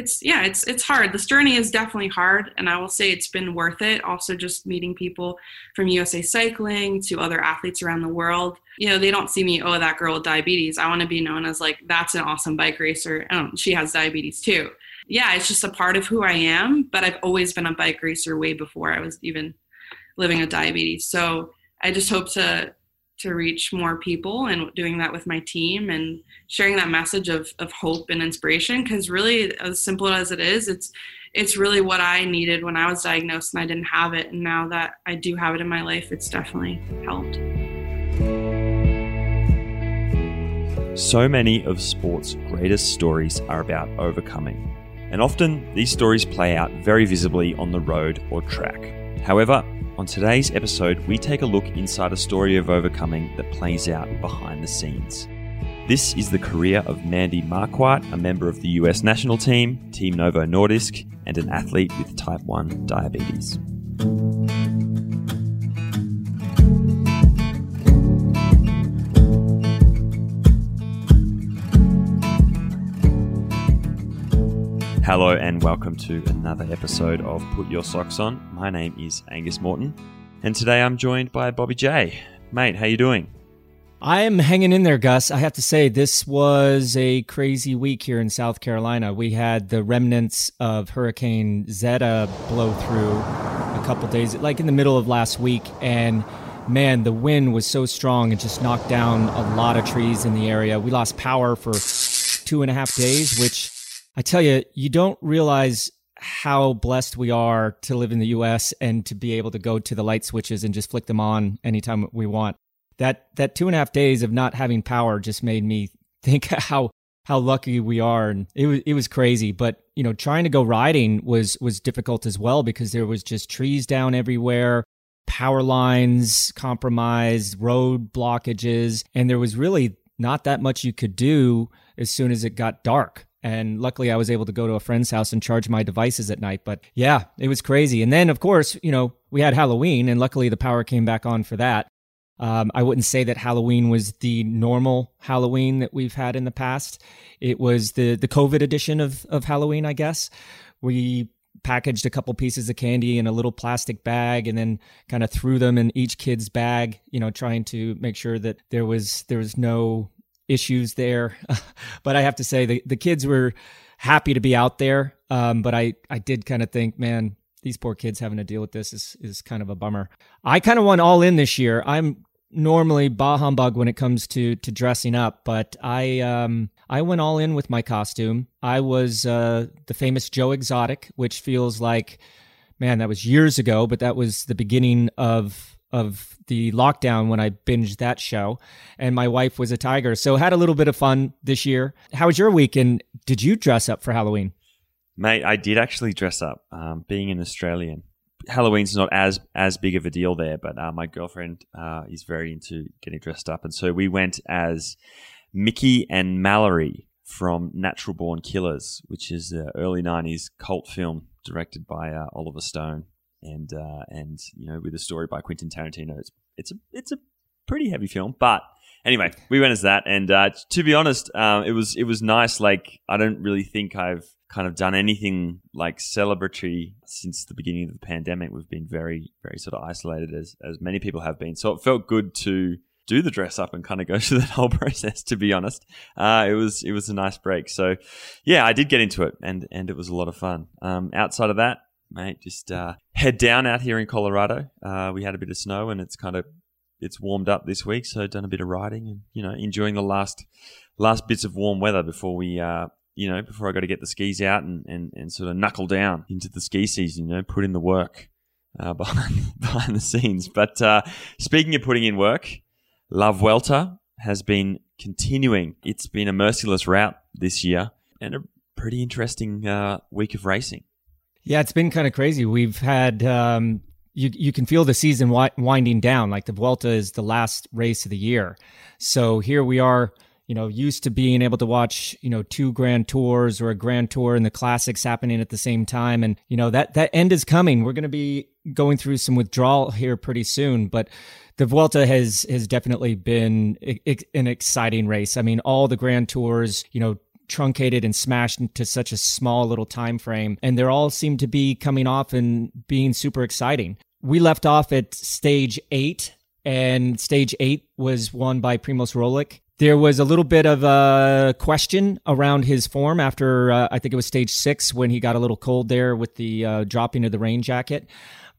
it's yeah it's it's hard. This journey is definitely hard and i will say it's been worth it. Also just meeting people from usa cycling to other athletes around the world. You know they don't see me oh that girl with diabetes. I want to be known as like that's an awesome bike racer. Oh, she has diabetes too. Yeah it's just a part of who i am but i've always been a bike racer way before i was even living with diabetes. So i just hope to to reach more people and doing that with my team and sharing that message of, of hope and inspiration. Because really as simple as it is it's it's really what i needed when i was diagnosed and i didn't have it. And now that i do have it in my life it's definitely helped. So many of sport's greatest stories are about overcoming and often these stories play out very visibly on the road or track. However on today's episode, we take a look inside a story of overcoming that plays out behind the scenes. This is the career of Mandy Marquardt, a member of the US national team, Team Novo Nordisk, and an athlete with type 1 diabetes. Hello and welcome to another episode of Put Your Socks On. My name is Angus Morton, and today I'm joined by Bobby J. Mate, how you doing? I am hanging in there, Gus. I have to say, this was a crazy week here in South Carolina. We had the remnants of Hurricane Zeta blow through a couple days, like in the middle of last week, and man, the wind was so strong it just knocked down a lot of trees in the area. We lost power for two and a half days, which I tell you, you don't realize how blessed we are to live in the US and to be able to go to the light switches and just flick them on anytime we want. That that two and a half days of not having power just made me think how how lucky we are and it was it was crazy but you know trying to go riding was was difficult as well because there was just trees down everywhere power lines compromised road blockages and there was really not that much you could do as soon as it got dark and luckily, I was able to go to a friend's house and charge my devices at night. But yeah, it was crazy. And then, of course, you know, we had Halloween, and luckily the power came back on for that. Um, I wouldn't say that Halloween was the normal Halloween that we've had in the past. It was the the COVID edition of of Halloween, I guess. We packaged a couple pieces of candy in a little plastic bag and then kind of threw them in each kid's bag you know trying to make sure that there was there was no issues there. but I have to say the, the kids were happy to be out there. Um, but I, I did kind of think, man, these poor kids having to deal with this is, is kind of a bummer. I kind of went all in this year. I'm normally bah humbug when it comes to, to dressing up, but I, um, I went all in with my costume. I was, uh, the famous Joe Exotic, which feels like, man, that was years ago, but that was the beginning of of the lockdown when I binged that show, and my wife was a tiger. So had a little bit of fun this year. How was your week? And did you dress up for Halloween? Mate, I did actually dress up. Um, being an Australian, Halloween's not as as big of a deal there, but uh, my girlfriend uh, is very into getting dressed up, and so we went as Mickey and Mallory from Natural Born Killers, which is an early '90s cult film directed by uh, Oliver Stone and uh, and you know with a story by Quentin Tarantino. It's it's a it's a pretty heavy film, but anyway, we went as that, and uh, to be honest, um, it was it was nice. Like I don't really think I've kind of done anything like celebratory since the beginning of the pandemic. We've been very very sort of isolated as as many people have been, so it felt good to do the dress up and kind of go through that whole process. To be honest, uh, it was it was a nice break. So, yeah, I did get into it, and and it was a lot of fun. Um, outside of that, mate. Just uh, head down out here in Colorado. Uh, we had a bit of snow, and it's kind of it's warmed up this week, so done a bit of riding and you know enjoying the last last bits of warm weather before we uh, you know before I got to get the skis out and, and, and sort of knuckle down into the ski season. You know, put in the work uh, behind behind the scenes. But uh, speaking of putting in work, La Vuelta has been continuing. It's been a merciless route this year and a pretty interesting uh, week of racing. Yeah, it's been kind of crazy. We've had um, you you can feel the season wi- winding down. Like the Vuelta is the last race of the year, so here we are. You know, used to being able to watch you know two Grand Tours or a Grand Tour and the classics happening at the same time, and you know that that end is coming. We're going to be going through some withdrawal here pretty soon, but the Vuelta has has definitely been an exciting race. I mean, all the Grand Tours, you know, truncated and smashed into such a small little time frame and they all seem to be coming off and being super exciting we left off at stage eight and stage eight was won by Primoz Roglic. There was a little bit of a question around his form after uh, I think it was stage six when he got a little cold there with the uh, dropping of the rain jacket.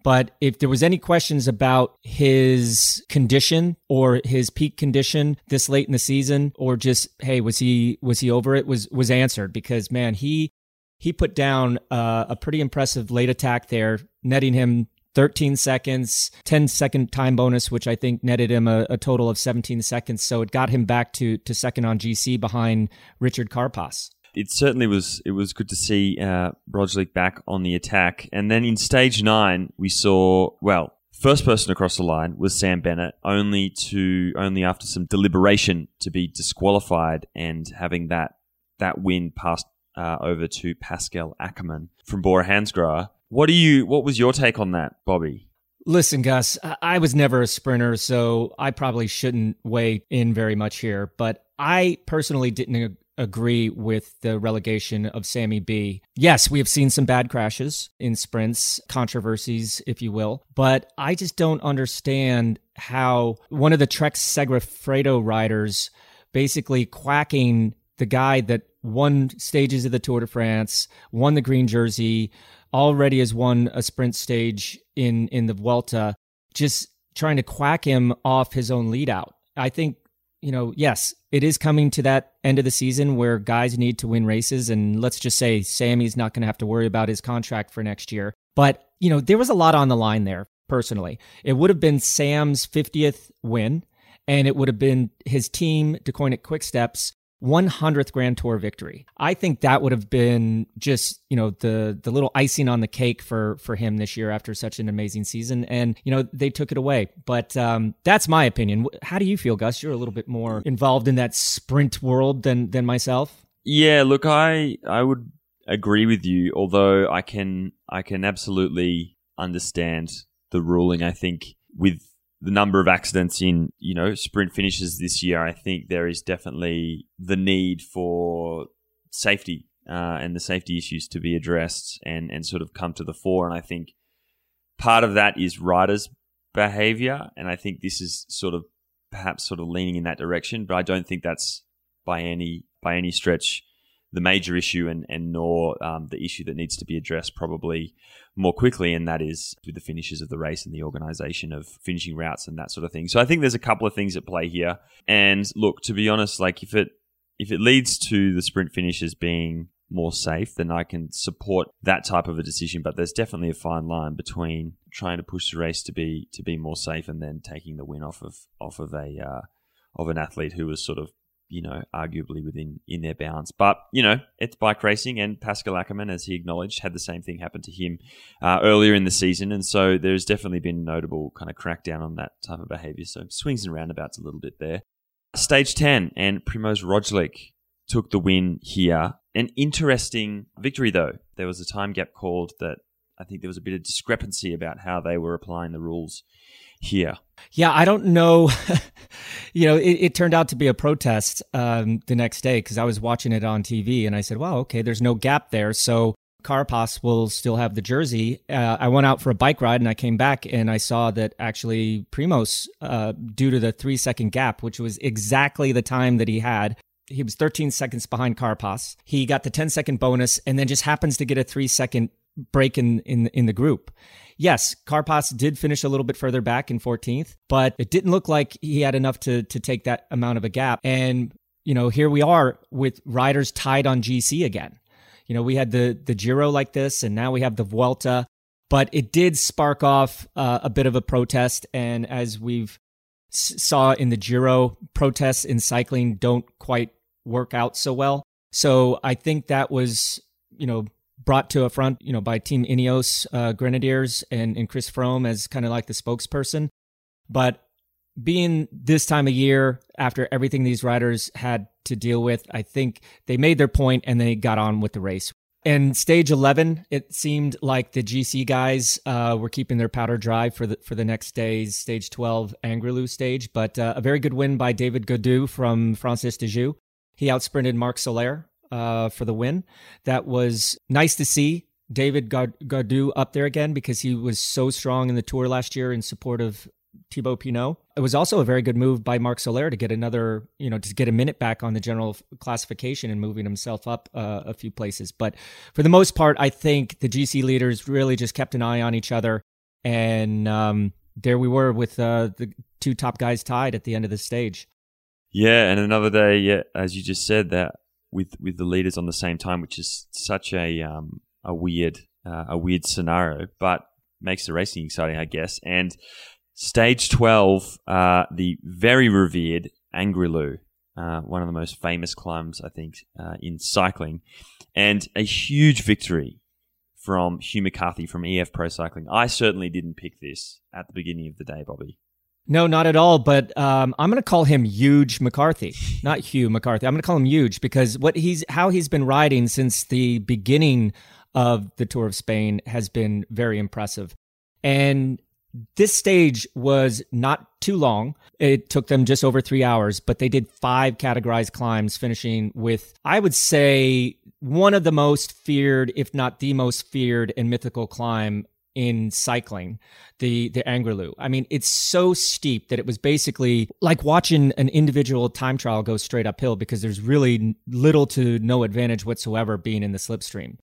But if there was any questions about his condition or his peak condition this late in the season, or just hey, was he was he over it? Was was answered because man, he he put down uh, a pretty impressive late attack there, netting him 13 seconds, 10 second time bonus, which I think netted him a, a, total of 17 seconds. So it got him back to, to second on GC behind Richard Carapaz. It certainly was. It was good to see uh, back on the attack. And then in stage nine, we saw well, first person across the line was Sam Bennett, only to only after some deliberation to be disqualified and having that that win passed uh, over to Pascal Ackermann from Bora Hansgrohe. What do you? What was your take on that, Bobby? Listen, Gus, I was never a sprinter, so I probably shouldn't weigh in very much here. But I personally didn't agree with the relegation of Sammy B. Yes, we have seen some bad crashes in sprints, controversies, if you will, but I just don't understand how one of the Trek Segafredo riders basically quacking the guy that won stages of the Tour de France, won the green jersey, already has won a sprint stage in in the Vuelta, just trying to quack him off his own lead out. I think, you know, yes, it is coming to that end of the season where guys need to win races. And let's just say Sammy's not going to have to worry about his contract for next year. But, you know, there was a lot on the line there, personally. It would have been Sam's 50th win, and it would have been his team, Deceuninck Quickstep's 100th Grand Tour victory. I think that would have been just, you know, the the little icing on the cake for for him this year after such an amazing season and, you know, they took it away. But um, that's my opinion. How do you feel, Gus? You're a little bit more involved in that sprint world than than myself. Yeah, look, I I would agree with you, although I can I can absolutely understand the ruling. I think with the number of accidents in you know sprint finishes this year, I think there is definitely the need for safety uh, and the safety issues to be addressed and and sort of come to the fore. And I think part of that is riders' behavior, and I think this is sort of perhaps sort of leaning in that direction. But I don't think that's by any by any stretch the major issue and, and nor um, the issue that needs to be addressed probably more quickly, and that is with the finishes of the race and the organisation of finishing routes and that sort of thing. So I think there's a couple of things at play here. And look, to be honest, like if it if it leads to the sprint finishes being more safe, then I can support that type of a decision. But there's definitely a fine line between trying to push the race to be to be more safe and then taking the win off of off of a uh, of an athlete who was sort of you know, arguably within in their bounds. But you know, it's bike racing, and Pascal Ackermann, as he acknowledged, had the same thing happen to him uh, earlier in the season, and so there's definitely been notable kind of crackdown on that type of behaviour. So swings and roundabouts a little bit there. Stage ten, and Primoz Roglic took the win here. An interesting victory, though. There was a time gap called that. I think there was a bit of discrepancy about how they were applying the rules here. Yeah, I don't know. you know, it, it, turned out to be a protest um, the next day because I was watching it on TV and I said, "Well, okay, there's no gap there, so Carapaz will still have the jersey." Uh, I went out for a bike ride and I came back and I saw that actually Primoz, uh, due to the three second gap, which was exactly the time that he had. He was 13 seconds behind Carapaz. He got the 10 second bonus and then just happens to get a three second break in in in the group. Yes, Carapaz did finish a little bit further back in 14th, but it didn't look like he had enough to to take that amount of a gap. And you know, here we are with riders tied on GC again. You know, we had the the Giro like this, and now we have the Vuelta. But it did spark off uh, a bit of a protest, and as we've saw in the Giro, protests in cycling don't quite work out so well. So I think that was, you know, brought to a front, you know, by Team Ineos uh, Grenadiers and, and Chris Froome as kind of like the spokesperson. But being this time of year, after everything these riders had to deal with, I think they made their point and they got on with the race. And stage 11, it seemed like the GC guys uh, were keeping their powder dry for the for the next day's stage 12 Angliru stage. But uh, a very good win by David Gaudu from Française des Jeux. He outsprinted Marc Soler uh, for the win. That was nice to see. David Gaudu up there again because he was so strong in the tour last year in support of Thibaut Pinot. It was also a very good move by Marc Soler to get another, you know, to get a minute back on the general classification and moving himself up uh, a few places. But for the most part, I think the GC leaders really just kept an eye on each other. And um, there we were with uh, the two top guys tied at the end of the stage. Yeah, and another day, yeah, as you just said, that with with the leaders on the same time, which is such a um, a weird uh, a weird scenario, but makes the racing exciting, I guess. And Stage 12, uh, the very revered Angliru, uh, one of the most famous climbs, I think, uh, in cycling, and a huge victory from Hugh McCarthy from EF Pro Cycling. I certainly didn't pick this at the beginning of the day, Bobby. No, not at all. But um, I'm going to call him Huge McCarthy, not Hugh McCarthy. I'm going to call him Huge because what he's how he's been riding since the beginning of the Tour of Spain has been very impressive. And this stage was not too long. It took them just over three hours, but they did five categorized climbs, finishing with, I would say, one of the most feared, if not the most feared and mythical climb in cycling, the the Angliru. I mean, it's so steep that it was basically like watching an individual time trial go straight uphill because there's really little to no advantage whatsoever being in the slipstream.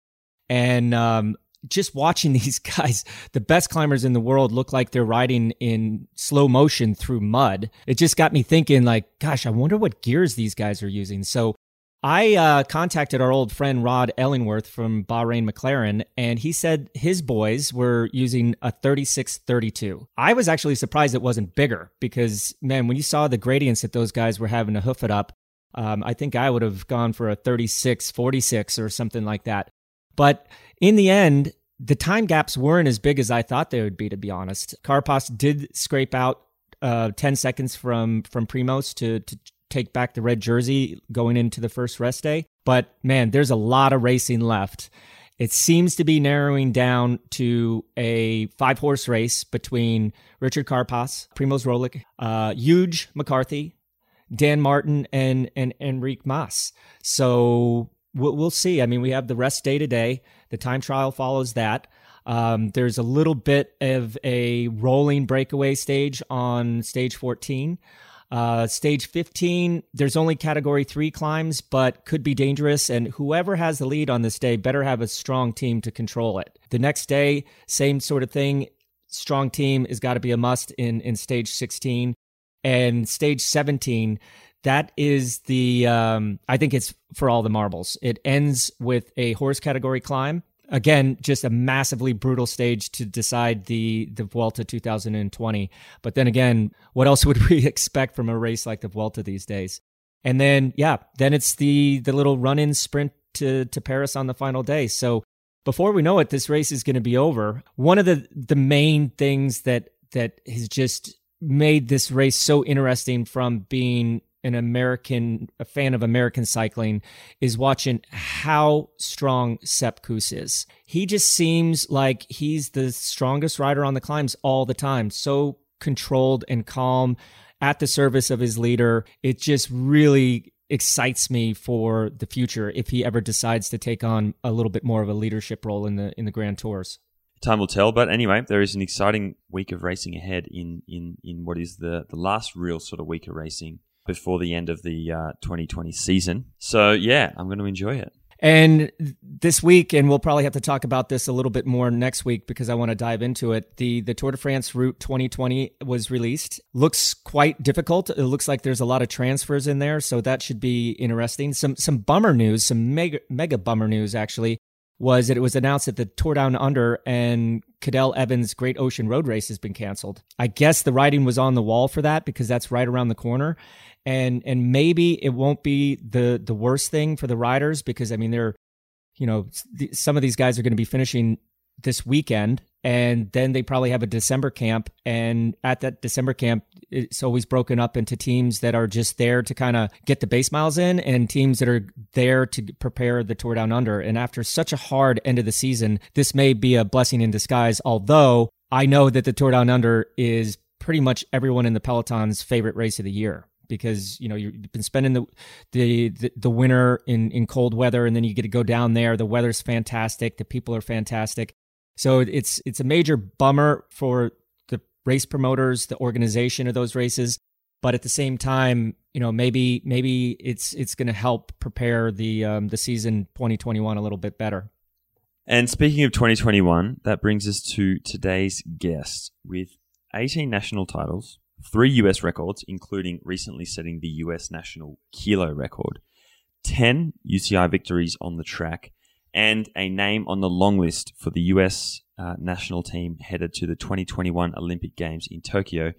And um, just watching these guys, the best climbers in the world, look like they're riding in slow motion through mud. It just got me thinking, like, gosh, I wonder what gears these guys are using. So I uh, contacted our old friend Rod Ellingworth from Bahrain McLaren, and he said his boys were using a 3632. I was actually surprised it wasn't bigger because, man, when you saw the gradients that those guys were having to hoof it up, um, I think I would have gone for a 3646 or something like that. But in the end, the time gaps weren't as big as I thought they would be, to be honest. Carapaz did scrape out uh, 10 seconds from, from Primoz to, to take back the red jersey going into the first rest day. But man, there's a lot of racing left. It seems to be narrowing down to a five horse race between Richard Carapaz, Primoz Roglic, uh, Huge McCarthy, Dan Martin, and, and Enric Mas. So we'll, we'll see. I mean, we have the rest day today. The time trial follows that. Um, there's a little bit of a rolling breakaway stage on stage 14. Uh, stage 15, there's only category three climbs, but could be dangerous. And whoever has the lead on this day better have a strong team to control it. The next day, same sort of thing. Strong team has got to be a must in, in stage 16. And stage 17, that is the um, I think it's for all the marbles. It ends with a hors category climb. Again, just a massively brutal stage to decide the the Vuelta 2020. But then again, what else would we expect from a race like the Vuelta these days? And then yeah, then it's the the little run-in sprint to to Paris on the final day. So before we know it, this race is going to be over. One of the the main things that that has just made this race so interesting from being an American, a fan of American cycling, is watching how strong Sepp Kuss is. He just seems like he's the strongest rider on the climbs all the time. So controlled and calm at the service of his leader. It just really excites me for the future if he ever decides to take on a little bit more of a leadership role in the in the Grand Tours. Time will tell, but anyway, there is an exciting week of racing ahead in in in what is the the last real sort of week of racing before the end of the uh, 2020 season. So, yeah, I'm going to enjoy it. And this week, and we'll probably have to talk about this a little bit more next week because I want to dive into it. The the Tour de France Route 2020 was released. Looks quite difficult. It looks like there's a lot of transfers in there, so that should be interesting. Some some bummer news, some mega mega bummer news actually was that it was announced that the Tour Down Under and Cadel Evans Great Ocean Road Race has been canceled. I guess the writing was on the wall for that because that's right around the corner and and maybe it won't be the the worst thing for the riders because I mean they're you know some of these guys are going to be finishing this weekend and then they probably have a December camp and at that December camp it's always broken up into teams that are just there to kind of get the base miles in and teams that are there to prepare the tour down under and after such a hard end of the season this may be a blessing in disguise although I know that the tour down under is pretty much everyone in the peloton's favorite race of the year because you know you've been spending the the the, the winter in in cold weather, and then you get to go down there. The weather's fantastic. The people are fantastic. So it's it's a major bummer for the race promoters, the organization of those races, but at the same time, you know, maybe maybe it's it's going to help prepare the um, the season 2021 a little bit better. And speaking of 2021, that brings us to today's guest with 18 national titles, three US records, including recently setting the US national kilo record, 10 UCI victories on the track, and a name on the long list for the US uh, national team headed to the 2021 Olympic Games in Tokyo.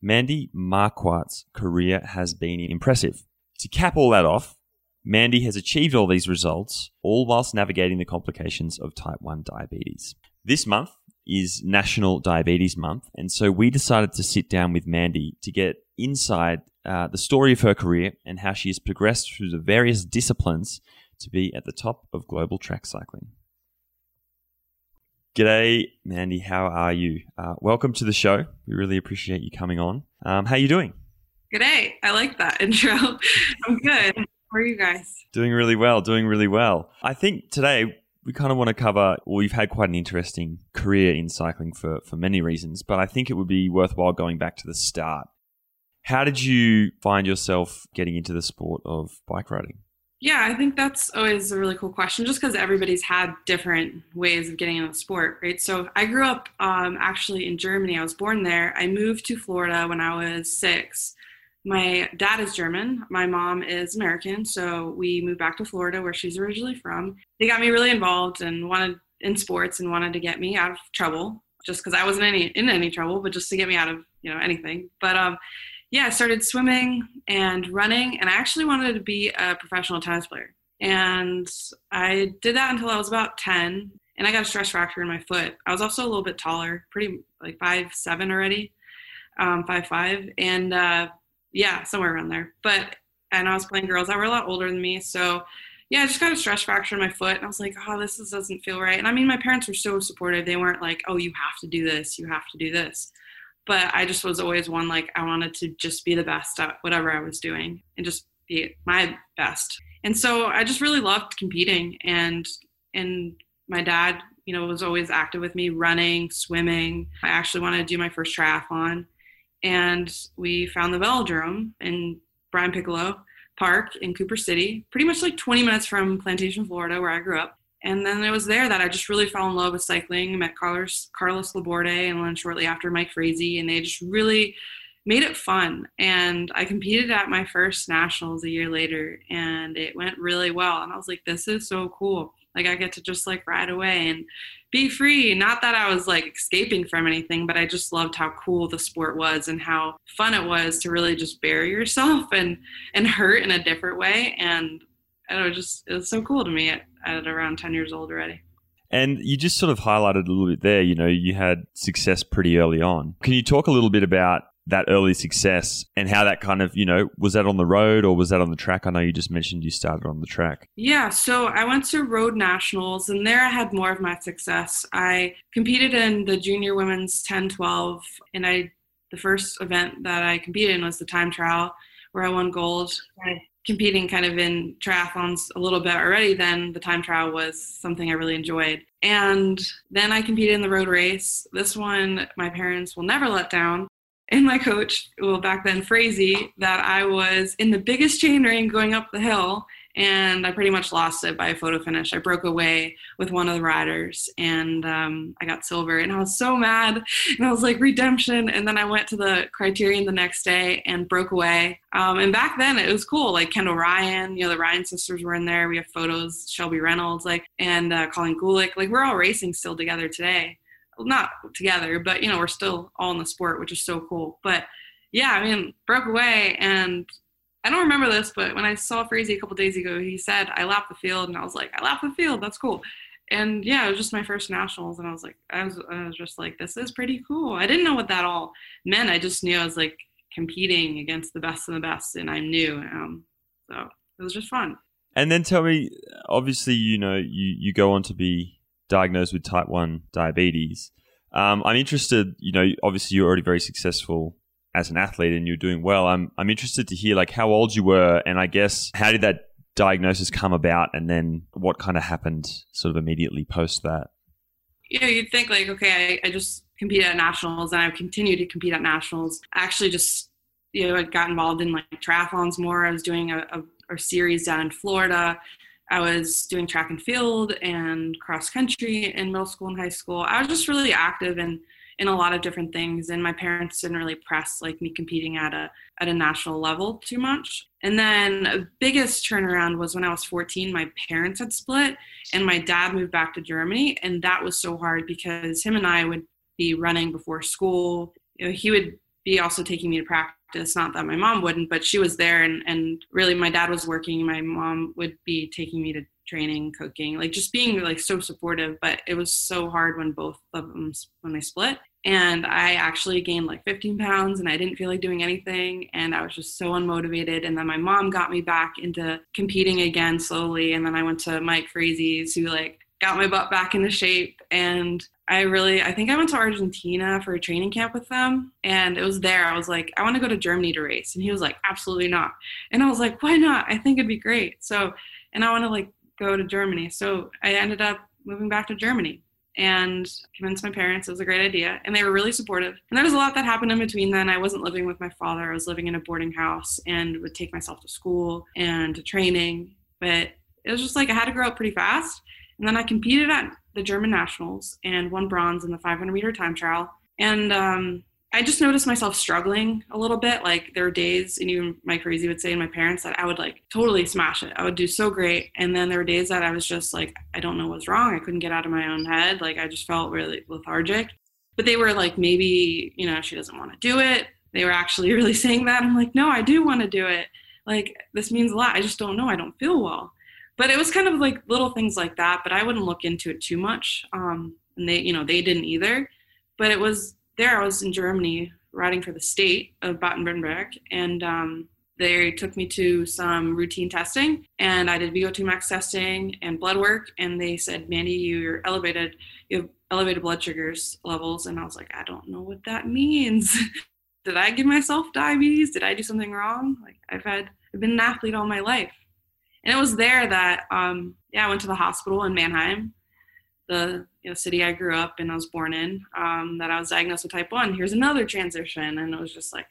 Mandy Marquardt's career has been impressive. To cap all that off, Mandy has achieved all these results, all whilst navigating the complications of type 1 diabetes. This month is National Diabetes Month, and so we decided to sit down with Mandy to get inside uh, the story of her career and how she has progressed through the various disciplines to be at the top of global track cycling. G'day, Mandy. How are you? Uh, welcome to the show. We really appreciate you coming on. Um, how are you doing? G'day. I like that intro. I'm good. How are you guys? Doing really well, doing really well. I think today we kind of want to cover, well, you've had quite an interesting career in cycling for, for many reasons, but I think it would be worthwhile going back to the start. How did you find yourself getting into the sport of bike riding? Yeah, I think that's always a really cool question just because everybody's had different ways of getting into the sport, right? So I grew up um, actually in Germany. I was born there. I moved to Florida when I was six my dad is German. My mom is American. So we moved back to Florida, where she's originally from. They got me really involved and wanted in sports and wanted to get me out of trouble, just because I wasn't any in any trouble, but just to get me out of you know anything. But um, yeah, I started swimming and running, and I actually wanted to be a professional tennis player. And I did that until I was about ten, and I got a stress fracture in my foot. I was also a little bit taller, pretty like five seven already, um, five five, and uh, yeah, somewhere around there. But and I was playing girls that were a lot older than me, so yeah, I just got a stress fracture in my foot, and I was like, oh, this is, doesn't feel right. And I mean, my parents were so supportive; they weren't like, oh, you have to do this, you have to do this. But I just was always one like I wanted to just be the best at whatever I was doing and just be my best. And so I just really loved competing, and and my dad, you know, was always active with me, running, swimming. I actually wanted to do my first triathlon and we found the velodrome in Brian Piccolo Park in Cooper City, pretty much like 20 minutes from Plantation, Florida, where I grew up. And then it was there that I just really fell in love with cycling. Met Carlos, Carlos Laborde and then shortly after Mike Frazee, and they just really made it fun. And I competed at my first nationals a year later, and it went really well. And I was like, this is so cool. Like I get to just like ride away and be free. Not that I was like escaping from anything, but I just loved how cool the sport was and how fun it was to really just bury yourself and and hurt in a different way. And it was just it was so cool to me at, at around ten years old already. And you just sort of highlighted a little bit there, you know, you had success pretty early on. Can you talk a little bit about that early success and how that kind of, you know, was that on the road or was that on the track? I know you just mentioned you started on the track. Yeah, so I went to road nationals and there I had more of my success. I competed in the junior women's 10 12 and I the first event that I competed in was the time trial where I won gold. I competing kind of in triathlons a little bit already then the time trial was something i really enjoyed. And then i competed in the road race. This one my parents will never let down. And my coach, well, back then, Frazee, that I was in the biggest chain ring going up the hill, and I pretty much lost it by a photo finish. I broke away with one of the riders, and um, I got silver, and I was so mad, and I was like, redemption. And then I went to the criterium the next day and broke away. Um, and back then, it was cool. Like Kendall Ryan, you know, the Ryan sisters were in there. We have photos, Shelby Reynolds, like, and uh, Colleen Gulick. Like, we're all racing still together today not together, but you know, we're still all in the sport, which is so cool. But yeah, I mean, broke away and I don't remember this, but when I saw Frazee a couple days ago, he said I lapped the field, and I was like, I lapped the field. That's cool. And yeah, it was just my first nationals, and I was like, I was, I was just like, this is pretty cool. I didn't know what that all meant. I just knew I was like competing against the best of the best, and I knew. Um, so it was just fun. And then tell me, obviously, you know, you you go on to be diagnosed with type 1 diabetes. Um, I'm interested, you know, obviously you're already very successful as an athlete and you're doing well. I'm I'm interested to hear like how old you were, and I guess how did that diagnosis come about, and then what kind of happened sort of immediately post that. You know, you'd think like, okay, I, I just competed at nationals, and I've continued to compete at nationals. I actually just you know, I got involved in like triathlons more. I was doing a, a, a series down in Florida. I was doing track and field and cross country in middle school and high school. I was just really active in in a lot of different things and my parents didn't really press like me competing at a at a national level too much. And then the biggest turnaround was when I was 14 my parents had split and my dad moved back to Germany and that was so hard because him and I would be running before school. You know, he would be also taking me to practice practice. Not that my mom wouldn't, but she was there, and and really my dad was working. My mom would be taking me to training, cooking, like just being like so supportive. But it was so hard when both of them when they split. And I actually gained like 15 pounds, and I didn't feel like doing anything, and I was just so unmotivated. And then my mom got me back into competing again slowly, and then I went to Mike Frazee's, who like got my butt back into shape and I really, I think I went to Argentina for a training camp with them, and it was there. I was like, I want to go to Germany to race, and he was like, absolutely not. And I was like, why not? I think it'd be great. So, and I want to like go to Germany. So I ended up moving back to Germany and convinced my parents it was a great idea, and they were really supportive. And there was a lot that happened in between then. I wasn't living with my father; I was living in a boarding house, and would take myself to school and to training. But it was just like I had to grow up pretty fast. And then I competed at the German nationals and won bronze in the 500 meter time trial. And um, I just noticed myself struggling a little bit. Like there were days, and even Mike Frazee would say, and my parents, that I would like totally smash it. I would do so great. And then there were days that I was just like, I don't know what's wrong. I couldn't get out of my own head. Like I just felt really lethargic. But they were like, maybe, you know, she doesn't want to do it. They were actually really saying that. I'm like, no, I do want to do it. Like this means a lot. I just don't know. I don't feel well but it was kind of like little things like that but i wouldn't look into it too much um, and they you know they didn't either but it was there i was in germany riding for the state of baden-württemberg and um, they took me to some routine testing and i did vo2 max testing and blood work and they said mandy you're elevated you have elevated blood sugars levels and i was like i don't know what that means. Did i give myself diabetes? Did i do something wrong? Like i've had i've been an athlete all my life. And it was there that um, yeah I went to the hospital in Mannheim, the you know, city I grew up and I was born in. Um, that I was diagnosed with type one. Here's another transition, and it was just like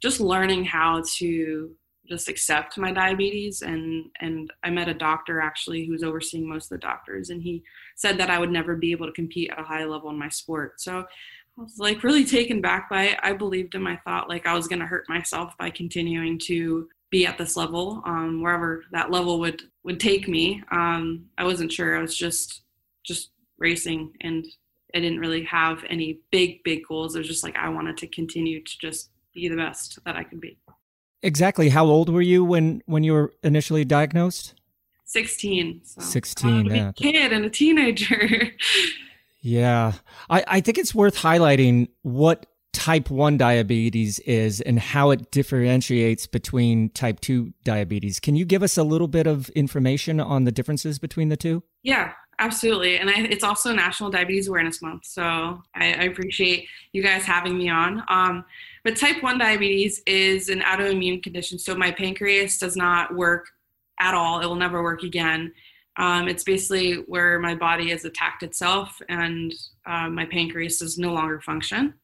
just learning how to just accept my diabetes and and I met a doctor actually who was overseeing most of the doctors and he said that I would never be able to compete at a high level in my sport. So I was like really taken back by it. I believed in my thought like I was going to hurt myself by continuing to be at this level, um, wherever that level would would take me. Um, I wasn't sure. I was just just racing, and I didn't really have any big big goals. It was just like I wanted to continue to just be the best that I could be. Exactly. How old were you when when you were initially diagnosed? Sixteen. So Sixteen. Yeah. A kid and a teenager. yeah, I I think it's worth highlighting what type 1 diabetes is and how it differentiates between type 2 diabetes. Can you give us a little bit of information on the differences between the two? Yeah, absolutely. And I, it's also National Diabetes Awareness Month. So I, I appreciate you guys having me on. Um, but type 1 diabetes is an autoimmune condition. So my pancreas does not work at all, it will never work again. Um, it's basically where my body has attacked itself and uh, my pancreas does no longer function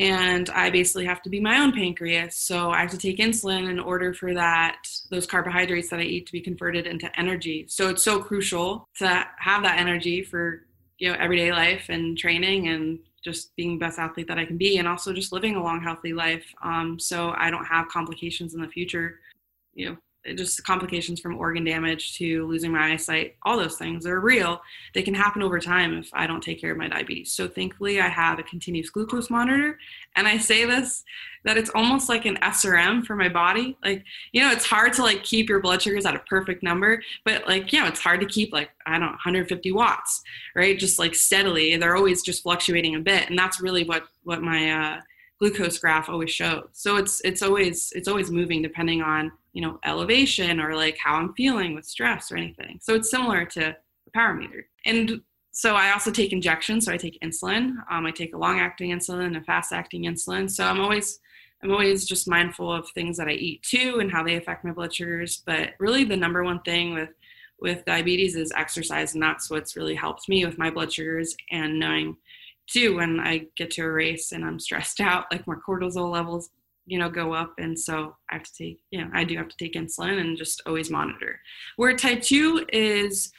and I basically have to be my own pancreas. So I have to take insulin in order for that those carbohydrates that I eat to be converted into energy. So it's so crucial to have that energy for you know everyday life and training and just being the best athlete that I can be, and also just living a long, healthy life. Um, so I don't have complications in the future. You know, just complications from organ damage to losing my eyesight, all those things are real. They can happen over time if I don't take care of my diabetes. So thankfully, I have a continuous glucose monitor. And I say this that it's almost like an SRM for my body. Like, you know, it's hard to like keep your blood sugars at a perfect number, but like, yeah, it's hard to keep like, I don't know, 150 watts, right? Just like steadily. They're always just fluctuating a bit. And that's really what, what my, uh, glucose graph always shows. So it's it's always it's always moving depending on you know elevation or like how i'm feeling with stress or anything. So it's similar to a power meter. And so i also take injections. So i take insulin. Um, i take a long acting insulin a fast acting insulin. So i'm always I'm always just mindful of things that I eat too and how they affect my blood sugars. But really, the number one thing with with diabetes is exercise, and that's what's really helped me with my blood sugars and knowing too when I get to a race and I'm stressed out, like my cortisol levels, you know, go up, and so I have to take, you know, I do have to take insulin and just always monitor. Where type two is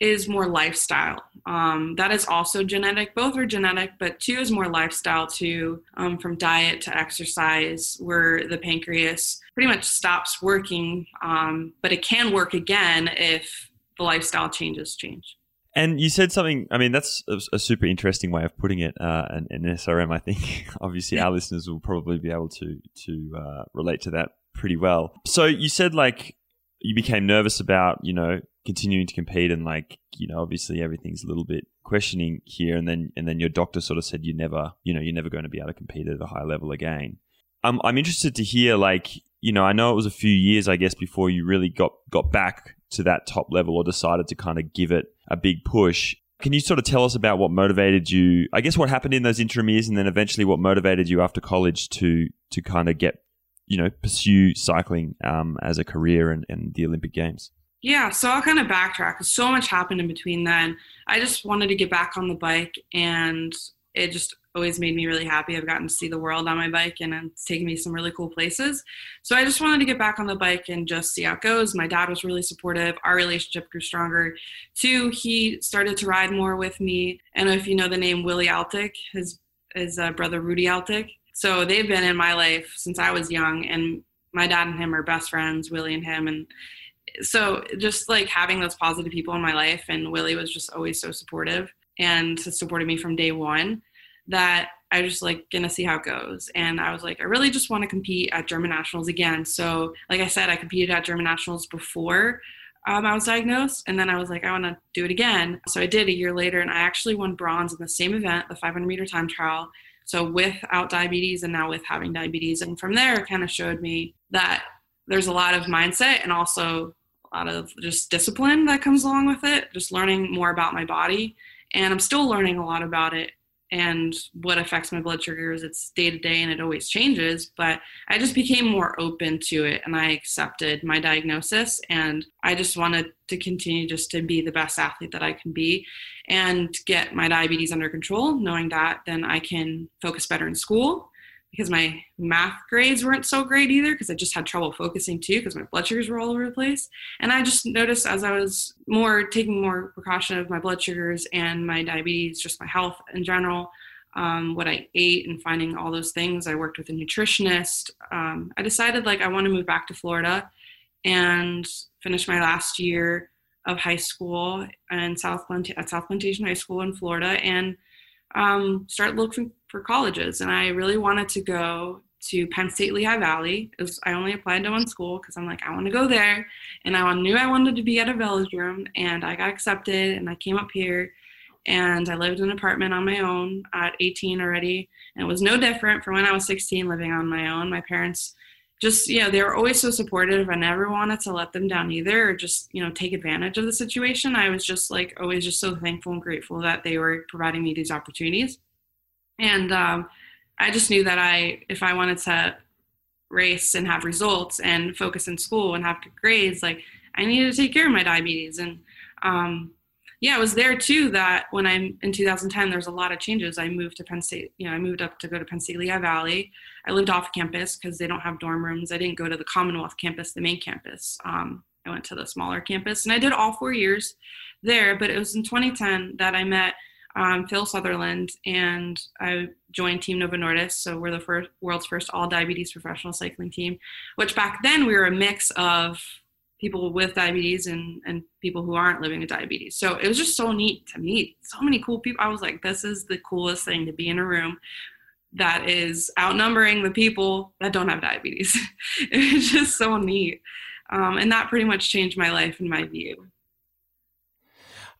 is more lifestyle. Um, that is also genetic. Both are genetic, but two is more lifestyle too, um, from diet to exercise, where the pancreas pretty much stops working, um, but it can work again if the lifestyle changes change. And you said something. I mean, that's a, a super interesting way of putting it. Uh, an, an SRM, I think. Obviously, our listeners will probably be able to to uh, relate to that pretty well. So you said like you became nervous about you know continuing to compete and like you know obviously everything's a little bit questioning here and then and then your doctor sort of said you never you know you're never going to be able to compete at a high level again i'm i'm interested to hear like you know i know it was a few years i guess before you really got got back to that top level or decided to kind of give it a big push can you sort of tell us about what motivated you i guess what happened in those interim years and then eventually what motivated you after college to to kind of get you know pursue cycling um, as a career and, and the Olympic Games? Yeah, so I'll kind of backtrack. So much happened in between then. I just wanted to get back on the bike, and it just always made me really happy. I've gotten to see the world on my bike, and it's taken me some really cool places. So I just wanted to get back on the bike and just see how it goes. My dad was really supportive. Our relationship grew stronger. Two, he started to ride more with me. And if you know the name Willie Altig, his his uh, brother Rudy Altig, so they've been in my life since I was young, and my dad and him are best friends, Willie and him. And so just like having those positive people in my life, and Willie was just always so supportive and supported me from day one that I was just like gonna see how it goes. And I was like, I really just want to compete at German nationals again. So like I said, I competed at German nationals before um, I was diagnosed, and then I was like, I want to do it again. So I did a year later, and I actually won bronze in the same event, the 500 meter time trial. So without diabetes and now with having diabetes. And from there, it kind of showed me that there's a lot of mindset and also a lot of just discipline that comes along with it, just learning more about my body. And I'm still learning a lot about it and what affects my blood sugars. It's day to day and it always changes, but I just became more open to it and I accepted my diagnosis and I just wanted to continue just to be the best athlete that I can be and get my diabetes under control, knowing that then I can focus better in school because my math grades weren't so great either because I just had trouble focusing too because my blood sugars were all over the place. And I just noticed as I was more taking more precaution of my blood sugars and my diabetes, just my health in general, um, what I ate and finding all those things. I worked with a nutritionist. Um, I decided like I want to move back to Florida and finish my last year of high school and South at South Plantation High School in Florida and um, start looking for colleges. And I really wanted to go to Penn State Lehigh Valley. Was, I only applied to one school because I'm like, I want to go there. And I knew I wanted to be at a velodrome, and I got accepted. And I came up here, and I lived in an apartment on my own at 18 already. And it was no different from when I was 16 living on my own. My parents just know they were always so supportive i never wanted to let them down either or just you know take advantage of the situation. I was just like always just so thankful and grateful that they were providing me these opportunities. And um, i just knew that i if i wanted to race and have results and focus in school and have good grades like i needed to take care of my diabetes. And um, yeah, it was there too that when I'm in 2010, there's a lot of changes. I moved to Penn State, you know, I moved up to go to Penn State Lehigh Valley. I lived off campus because they don't have dorm rooms. I didn't go to the Commonwealth campus, the main campus. Um, I went to the smaller campus and I did all four years there. But it was in 2010 that I met um, Phil Southerland and I joined Team Novo Nordisk. So we're the first world's first all diabetes professional cycling team, which back then we were a mix of people with diabetes and, and people who aren't living with diabetes. So it was just so neat to meet so many cool people. I was like, this is the coolest thing to be in a room that is outnumbering the people that don't have diabetes. it was just so neat. Um, and that pretty much changed my life and my view.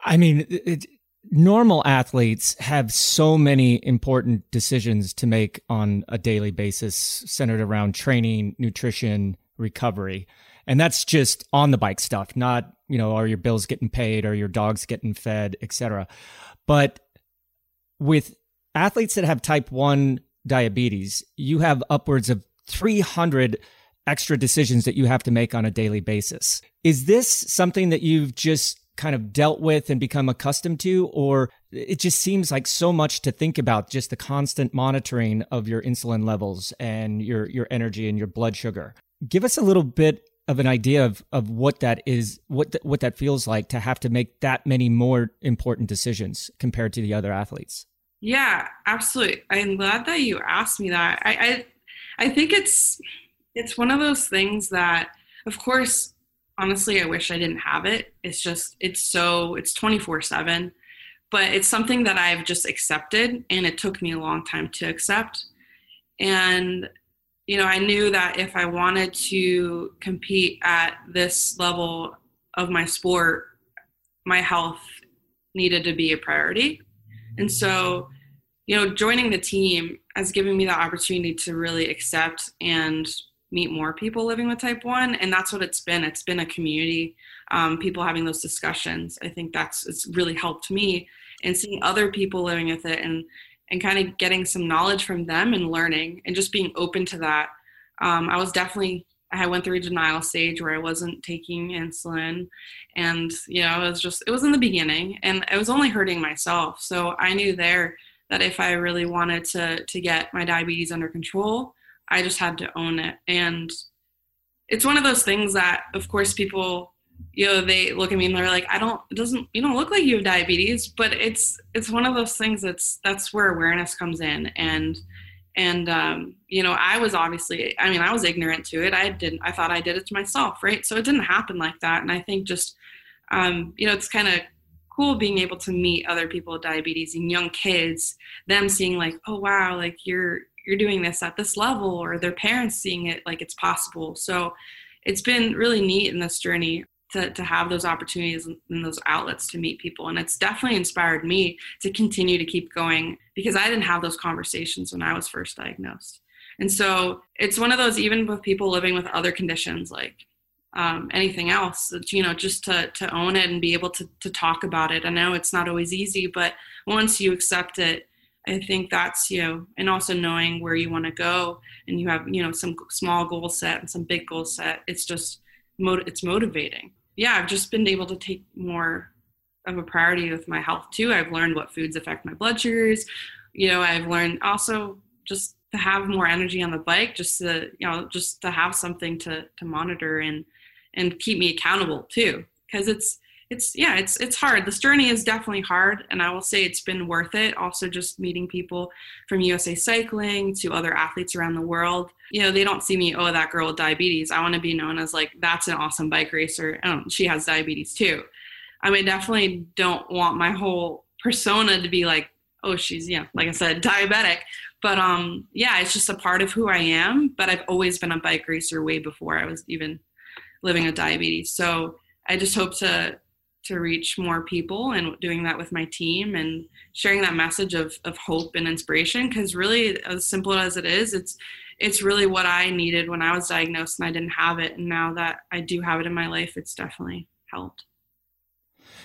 I mean, it, normal athletes have so many important decisions to make on a daily basis centered around training, nutrition, recovery. And that's just on the bike stuff, not, you know, are your bills getting paid or your dogs getting fed, etc. But with athletes that have type 1 diabetes, you have upwards of 300 extra decisions that you have to make on a daily basis. Is this something that you've just kind of dealt with and become accustomed to or it just seems like so much to think about just the constant monitoring of your insulin levels and your your energy and your blood sugar give us a little bit of an idea of, of what that is what th- what that feels like to have to make that many more important decisions compared to the other athletes. Yeah absolutely. I'm glad that you asked me that. I i, I think it's it's one of those things that of course honestly i wish i didn't have it. It's just it's so it's 24 7 but it's something that i've just accepted and it took me a long time to accept. And you know i knew that if i wanted to compete at this level of my sport my health needed to be a priority. And so you know joining the team has given me the opportunity to really accept and meet more people living with type 1 and that's what it's been. It's been a community um, people having those discussions. I think that's it's really helped me and seeing other people living with it and and kind of getting some knowledge from them and learning and just being open to that um, i was definitely i went through a denial stage where i wasn't taking insulin and you know it was just it was in the beginning and it was only hurting myself so i knew there that if i really wanted to to get my diabetes under control I just had to own it. And it's one of those things that, of course, people, you know, they look at me and they're like, I don't, it doesn't, you don't look like you have diabetes, but it's, it's one of those things that's, that's where awareness comes in. And, and, um, you know, I was obviously, I mean, I was ignorant to it. I didn't, I thought I did it to myself. Right. So it didn't happen like that. And I think just, um, you know, it's kind of cool being able to meet other people with diabetes and young kids, them seeing like, oh wow, like you're you're doing this at this level or their parents seeing it like it's possible so it's been really neat in this journey to, to have those opportunities and those outlets to meet people and it's definitely inspired me to continue to keep going because i didn't have those conversations when i was first diagnosed and so it's one of those even with people living with other conditions like um, anything else you know just to, to own it and be able to, to talk about it i know it's not always easy but once you accept it I think that's you know, and also knowing where you want to go, and you have you know some small goal set and some big goal set. It's just it's motivating. Yeah, I've just been able to take more of a priority with my health too. I've learned what foods affect my blood sugars. You know, I've learned also just to have more energy on the bike, just to you know, just to have something to to monitor and and keep me accountable too, because it's it's yeah it's it's hard. This journey is definitely hard and i will say it's been worth it. Also just meeting people from usa cycling to other athletes around the world. You know they don't see me oh that girl with diabetes. I want to be known as like that's an awesome bike racer. And she has diabetes too. I mean definitely don't want my whole persona to be like oh she's yeah like i said diabetic. But um yeah it's just a part of who i am but i've always been a bike racer way before i was even living with diabetes. So i just hope to to reach more people and doing that with my team and sharing that message of, of hope and inspiration. Because really as simple as it is it's it's really what i needed when i was diagnosed and i didn't have it. And now that i do have it in my life it's definitely helped.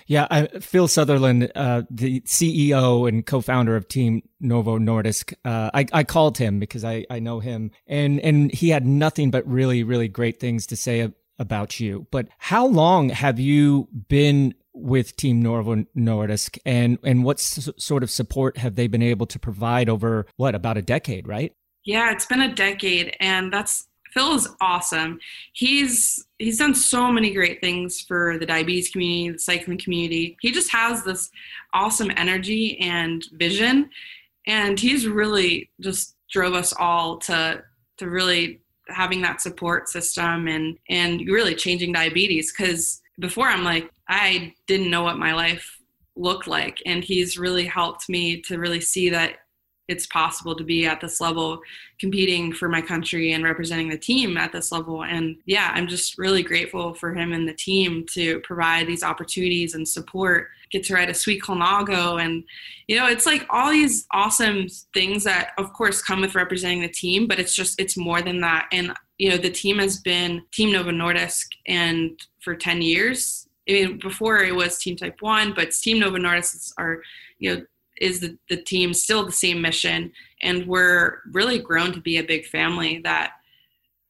Yeah, I, Phil Southerland, uh, the CEO and co-founder of Team Novo Nordisk, uh, I, I, called him because I, I know him, and and he had nothing but really really great things to say about you. But how long have you been with Team Novo Nordisk, and and what s- sort of support have they been able to provide over what about a decade, right? Yeah, it's been a decade, and that's Phil is awesome. He's he's done so many great things for the diabetes community, the cycling community. He just has this awesome energy and vision, and he's really just drove us all to to really having that support system and and really changing diabetes because before i'm like i didn't know what my life looked like. And he's really helped me to really see that it's possible to be at this level competing for my country and representing the team at this level. And yeah i'm just really grateful for him and the team to provide these opportunities and support get to ride a sweet colnago. And you know it's like all these awesome things that of course come with representing the team but it's just it's more than that. And you know the team has been team novo nordisk and for 10 years. I mean, before it was Team Type One, but Team Novo Nordisk are, you know, is the, the team still the same mission. And we're really grown to be a big family that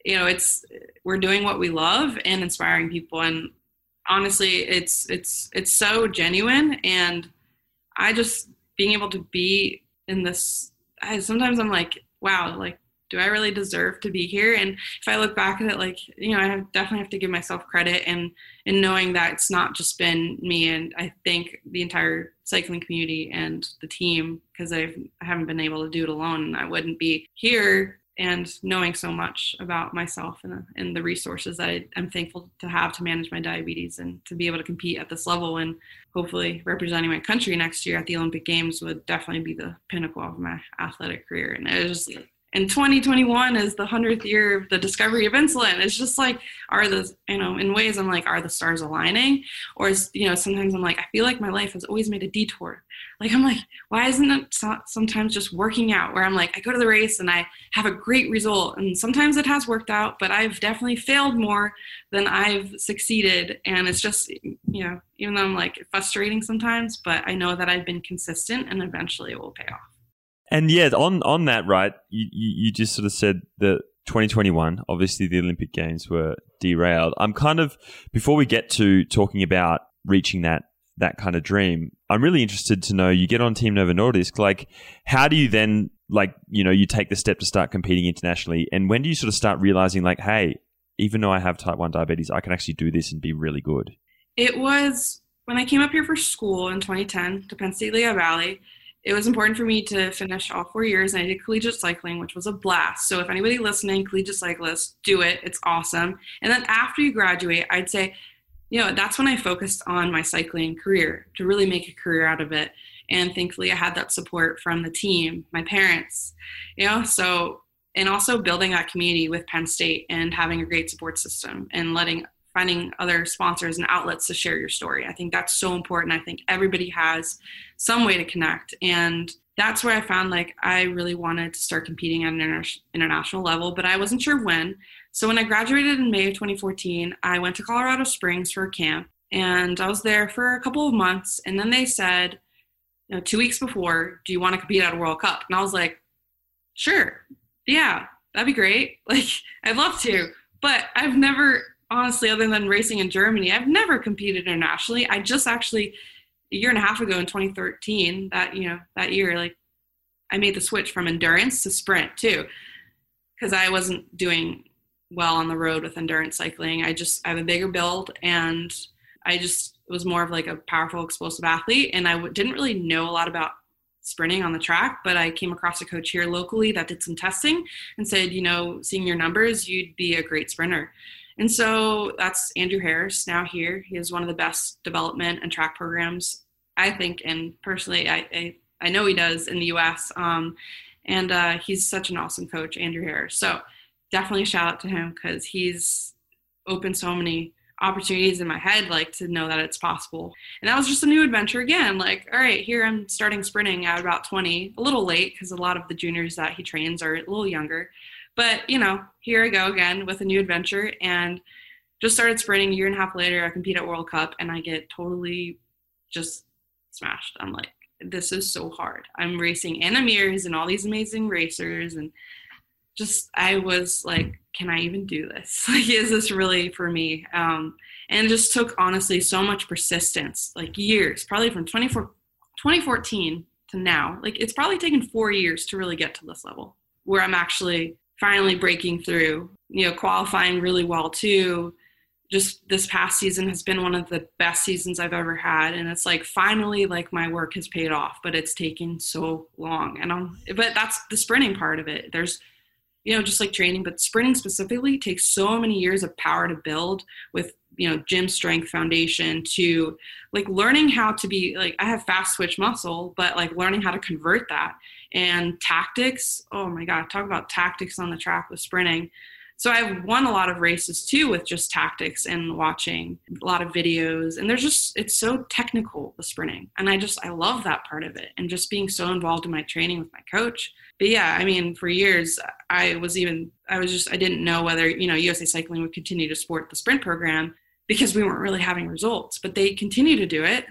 you know, it's we're doing what we love and inspiring people. And honestly, it's it's it's so genuine. And I just being able to be in this. I, sometimes I'm like, wow, like do I really deserve to be here? And if I look back at it, like, you know, I definitely have to give myself credit and, and knowing that it's not just been me and I think the entire cycling community and the team, because I've, I haven't been able to do it alone. and I wouldn't be here and knowing so much about myself and, and the resources that I, am thankful to have to manage my diabetes and to be able to compete at this level and hopefully representing my country next year at the Olympic Games would definitely be the pinnacle of my athletic career. And it was just and 2021 is the 100th year of the discovery of insulin. It's just like are the you know in ways i'm like are the stars aligning? Or is you know sometimes i'm like i feel like my life has always made a detour. Like i'm like why isn't it sometimes just working out where i'm like i go to the race and i have a great result. And sometimes it has worked out but i've definitely failed more than i've succeeded. And it's just you know even though i'm like frustrating sometimes but i know that i've been consistent and eventually it will pay off and yeah, on on that, right? You, you, just sort of said that 2021, obviously the Olympic Games were derailed. I'm kind of before we get to talking about reaching that that kind of dream, I'm really interested to know. You get on Team Novo Nordisk, like how do you then like you know you take the step to start competing internationally, and when do you sort of start realizing like, hey, even though I have type one diabetes, I can actually do this and be really good. It was when I came up here for school in 2010 to Penn State Lehigh Valley it was important for me to finish all four years and i did collegiate cycling which was a blast. So if anybody listening collegiate cyclists do it. It's awesome. And then after you graduate i'd say you know that's when i focused on my cycling career to really make a career out of it. And thankfully i had that support from the team my parents you know so and also building that community with penn state and having a great support system and letting finding other sponsors and outlets to share your story. I think that's so important. I think everybody has some way to connect. And that's where I found like I really wanted to start competing at an inter- international level, but I wasn't sure when. So when I graduated in May of 2014, I went to Colorado Springs for a camp and I was there for a couple of months. And then they said, you know, two weeks before, do you want to compete at a World Cup? And I was like, sure, yeah, that'd be great. Like, I'd love to. But I've never honestly, other than racing in Germany, I've never competed internationally. I just actually a year and a half ago in 2013, that you know that year, like I made the switch from endurance to sprint too, because I wasn't doing well on the road with endurance cycling. I just I have a bigger build and I just was more of like a powerful, explosive athlete, and I w- didn't really know a lot about sprinting on the track, but I came across a coach here locally that did some testing and said, you know, seeing your numbers, you'd be a great sprinter. And so that's Andrew Harris now here. He is one of the best development and track programs, I think, and personally, I, I, I know he does in the US. Um, and uh, he's such an awesome coach, Andrew Harris. So definitely shout out to him because he's opened so many opportunities in my head, like to know that it's possible. And that was just a new adventure again. Like, all right, here I'm starting sprinting at about 20, a little late because a lot of the juniors that he trains are a little younger. But, you know, here I go again with a new adventure and just started sprinting a year and a half later. I compete at World Cup and I get totally just smashed. I'm like, this is so hard. I'm racing Anna Meares and all these amazing racers and just I was like, can I even do this? Like, is this really for me? Um, and it just took honestly so much persistence, like years, probably from 24, 2014 to now. Like it's probably taken four years to really get to this level where I'm actually finally breaking through, you know, qualifying really well too. Just this past season has been one of the best seasons I've ever had. And it's like finally like my work has paid off, but it's taken so long. And I'm but that's the sprinting part of it. There's you know, just like training, but sprinting specifically takes so many years of power to build with, you know, gym strength foundation to like learning how to be like, I have fast twitch muscle, but like learning how to convert that and tactics. Oh my God, talk about tactics on the track with sprinting. So I've won a lot of races too with just tactics and watching a lot of videos. And there's just, it's so technical, the sprinting. And I just, I love that part of it and just being so involved in my training with my coach. But yeah, I mean, for years, I was even, I was just, I didn't know whether, you know, USA Cycling would continue to support the sprint program because we weren't really having results. But they continue to do it,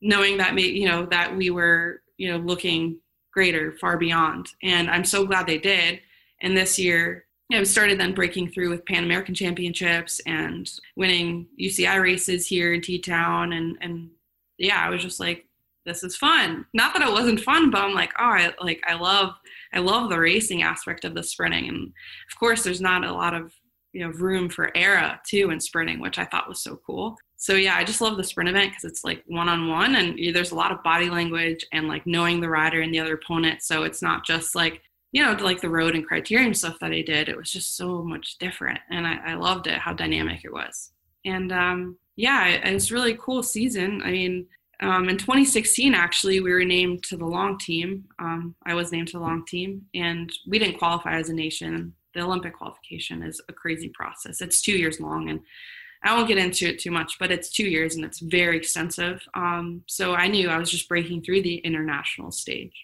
knowing that, you know, that we were, you know, looking greater, far beyond. And I'm so glad they did. And this year, I started then breaking through with Pan American Championships and winning UCI races here in T Town. And, and yeah, I was just like, this is fun. Not that it wasn't fun, but I'm like, oh, I like I love I love the racing aspect of the sprinting. And of course there's not a lot of you know room for era too in sprinting, which I thought was so cool. So yeah, I just love the sprint event because it's like one on one and there's a lot of body language and like knowing the rider and the other opponent. So it's not just like you know, like the road and criterium stuff that I did, it was just so much different. And I, I loved it, how dynamic it was. And um, yeah, it was really cool season. I mean, um, in 2016, actually, we were named to the long team. Um, I was named to the long team, and we didn't qualify as a nation. The Olympic qualification is a crazy process. It's two years long, and I won't get into it too much, but it's two years and it's very extensive. Um, so I knew I was just breaking through the international stage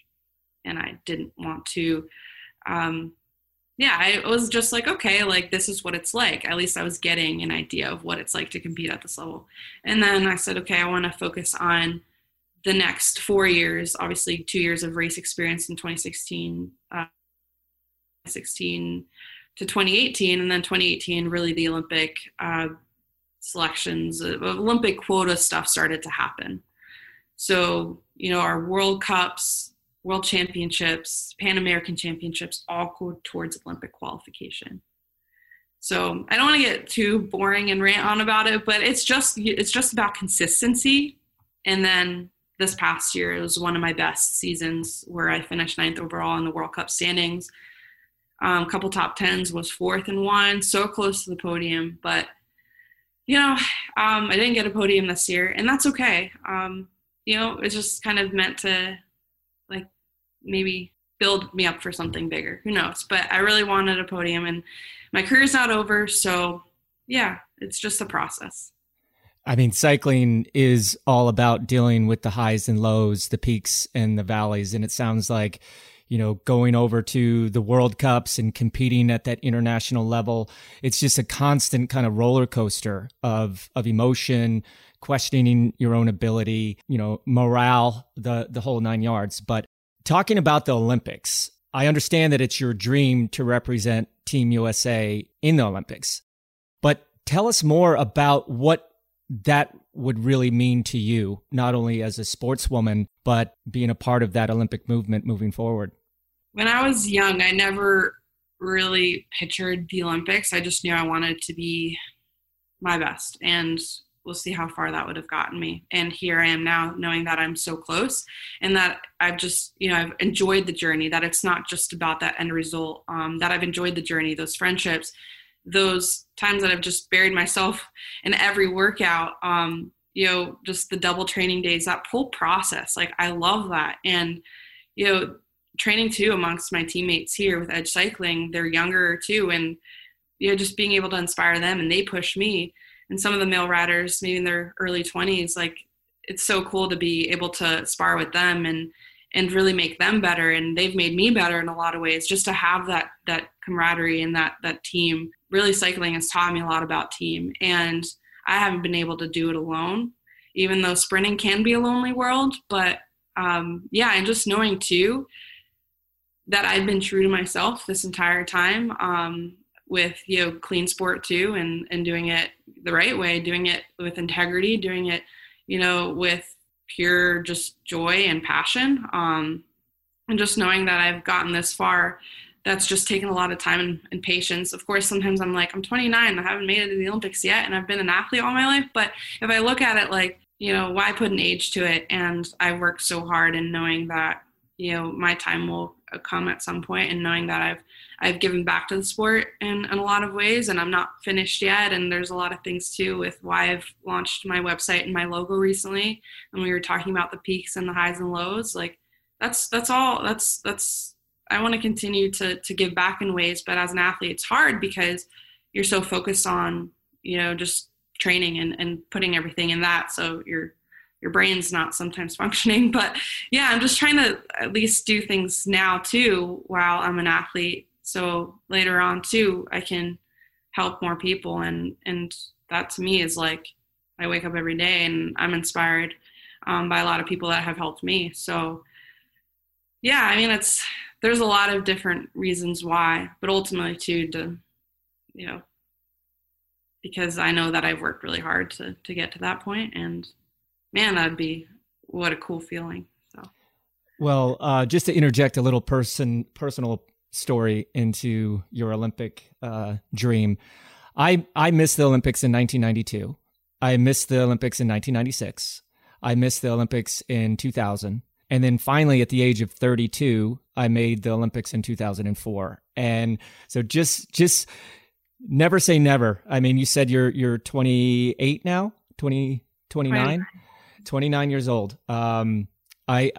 and I didn't want to. Um, yeah, I was just like, okay, like this is what it's like. At least I was getting an idea of what it's like to compete at this level. And then I said, okay, I want to focus on the next four years. Obviously, two years of race experience in 2016, uh, 16 to 2018, and then 2018, really the Olympic uh, selections, uh, Olympic quota stuff started to happen. So, you know, our World Cups, World Championships, Pan American Championships all go towards Olympic qualification. So I don't want to get too boring and rant on about it, but it's just it's just about consistency. And then this past year it was one of my best seasons where I finished ninth overall in the World Cup standings. A um, couple top tens was fourth and one, so close to the podium, but you know um, I didn't get a podium this year, and that's okay. Um, you know, it's just kind of meant to like maybe build me up for something bigger. Who knows? But I really wanted a podium, and my career's not over. So, yeah, it's just a process. I mean, cycling is all about dealing with the highs and lows, the peaks and the valleys. And it sounds like, you know, going over to the World Cups and competing at that international level, it's just a constant kind of roller coaster of, of emotion, questioning your own ability, you know, morale, the, the whole nine yards. But Talking about the Olympics, I understand that it's your dream to represent Team USA in the Olympics, but tell us more about what that would really mean to you, not only as a sportswoman, but being a part of that Olympic movement moving forward. When I was young, I never really pictured the Olympics. I just knew I wanted to be my best. And we'll see how far that would have gotten me. And here I am now, knowing that I'm so close, and that I've just, you know, I've enjoyed the journey. That it's not just about that end result. Um, that I've enjoyed the journey, those friendships, those times that I've just buried myself in every workout. Um, you know, just the double training days. That whole process, like I love that. And you know, training too amongst my teammates here with Edge Cycling. They're younger too, and you know, just being able to inspire them, and they push me and some of the male riders, maybe in their early 20s, like it's so cool to be able to spar with them and and really make them better and they've made me better in a lot of ways just to have that that camaraderie and that that team. Really cycling has taught me a lot about team and i haven't been able to do it alone even though sprinting can be a lonely world but um, yeah and just knowing too that i've been true to myself this entire time um, with you know clean sport too and and doing it the right way doing it with integrity doing it you know with pure just joy and passion. Um and just knowing that i've gotten this far that's just taken a lot of time and, and, patience. Of course sometimes i'm like i'm 29 i haven't made it to the olympics yet and i've been an athlete all my life. But if i look at it like you know why put an age to it? And i worked so hard and knowing that you know my time will come at some point and knowing that I've I've given back to the sport in, in a lot of ways and I'm not finished yet and there's a lot of things too with why I've launched my website and my logo recently and we were talking about the peaks and the highs and lows like that's that's all that's that's I want to continue to to give back in ways but as an athlete it's hard because you're so focused on you know just training and, and putting everything in that so you're your brain's not sometimes functioning. But yeah, I'm just trying to at least do things now too while I'm an athlete. So later on too, I can help more people. And, and that to me is like, I wake up every day and I'm inspired um, by a lot of people that have helped me. So yeah, I mean, it's, there's a lot of different reasons why, but ultimately too to you know because I know that I've worked really hard to to get to that point and man that'd be what a cool feeling. So well, uh, just to interject a little person personal story into your Olympic uh, dream. I I missed the Olympics in 1992. I missed the Olympics in 1996. I missed the Olympics in 2000. And then finally, at the age of 32, I made the Olympics in 2004. And so just, just never say never. I mean, you said you're, you're 28 now, 20, 29, 29 years old. Um, I,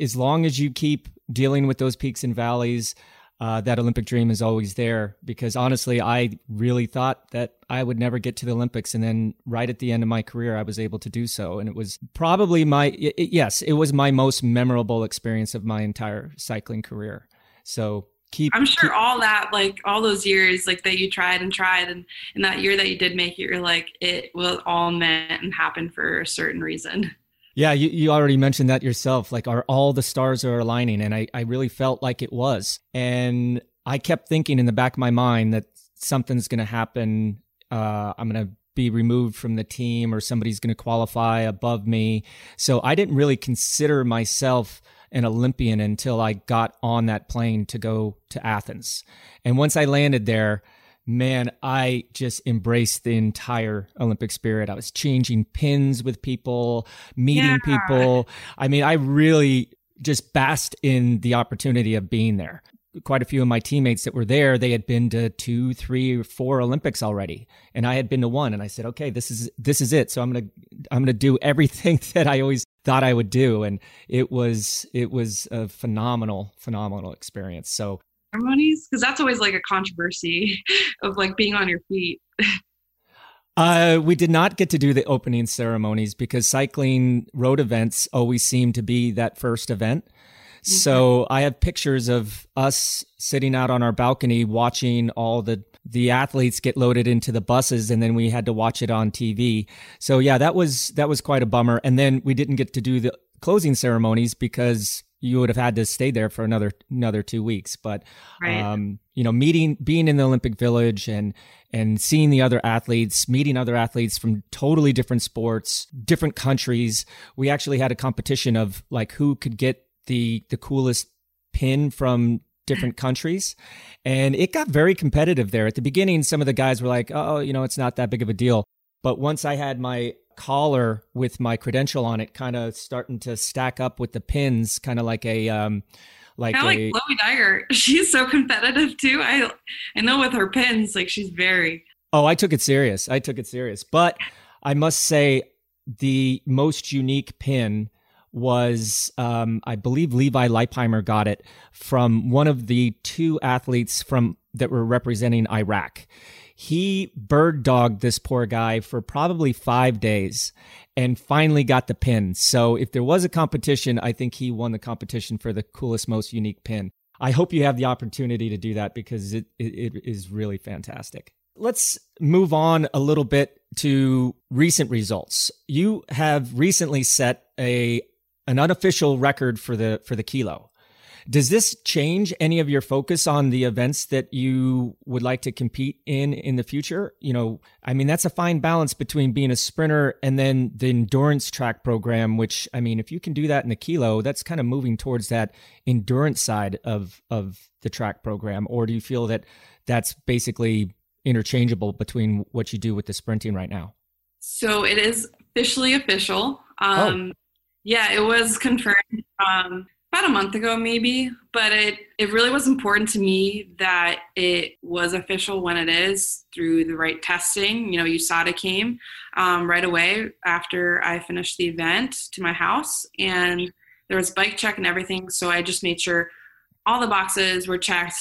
as long as you keep dealing with those peaks and valleys, uh, that Olympic dream is always there because honestly, I really thought that I would never get to the Olympics. And then right at the end of my career, I was able to do so. And it was probably my, it, yes, it was my most memorable experience of my entire cycling career. So keep. I'm sure keep, all that, like all those years, like that you tried and tried. And in that year that you did make it, you're like, it was all meant and happened for a certain reason. Yeah, you, you already mentioned that yourself. Like, are all the stars are aligning? And I, I really felt like it was. And I kept thinking in the back of my mind that something's going to happen. Uh, I'm going to be removed from the team or somebody's going to qualify above me. So I didn't really consider myself an Olympian until I got on that plane to go to Athens. And once I landed there, man, I just embraced the entire Olympic spirit. I was changing pins with people, meeting yeah. people. I mean, I really just basked in the opportunity of being there. Quite a few of my teammates that were there, they had been to two, three, or four Olympics already, and I had been to one. And I said, "Okay, this is this is it. So I'm gonna I'm gonna do everything that I always thought I would do." And it was it was a phenomenal, phenomenal experience. So ceremonies? Because that's always like a controversy of like being on your feet. Uh, we did not get to do the opening ceremonies because cycling road events always seem to be that first event. Mm-hmm. So I have pictures of us sitting out on our balcony watching all the the athletes get loaded into the buses and then we had to watch it on TV. So yeah, that was that was quite a bummer and then we didn't get to do the closing ceremonies because you would have had to stay there for another another two weeks. But right. um, you know, meeting being in the Olympic Village and and seeing the other athletes, meeting other athletes from totally different sports, different countries. We actually had a competition of like who could get the the coolest pin from different countries. And it got very competitive there. At the beginning, some of the guys were like, oh, you know, it's not that big of a deal. But once I had my collar with my credential on it, kind of starting to stack up with the pins, kind of like a um, like kind of like Chloe Dygert. She's so competitive too. I I know with her pins, like she's very. Oh, I took it serious. I took it serious, but I must say the most unique pin was um, I believe Levi Leipheimer got it from one of the two athletes from that were representing Iraq he bird dogged this poor guy for probably five days and finally got the pin. So if there was a competition, I think he won the competition for the coolest, most unique pin. I hope you have the opportunity to do that because it, it, it is really fantastic. Let's move on a little bit to recent results. You have recently set a an unofficial record for the for the kilo. Does this change any of your focus on the events that you would like to compete in in the future? You know, I mean, that's a fine balance between being a sprinter and then the endurance track program, which, I mean, if you can do that in the kilo, that's kind of moving towards that endurance side of, of the track program. Or do you feel that that's basically interchangeable between what you do with the sprinting right now? So it is officially official. Oh. Um, oh. Yeah, it was confirmed. Um, about a month ago maybe but it it really was important to me that it was official when it is through the right testing. You know usada came um, right away after i finished the event to my house and there was bike check and everything so i just made sure all the boxes were checked.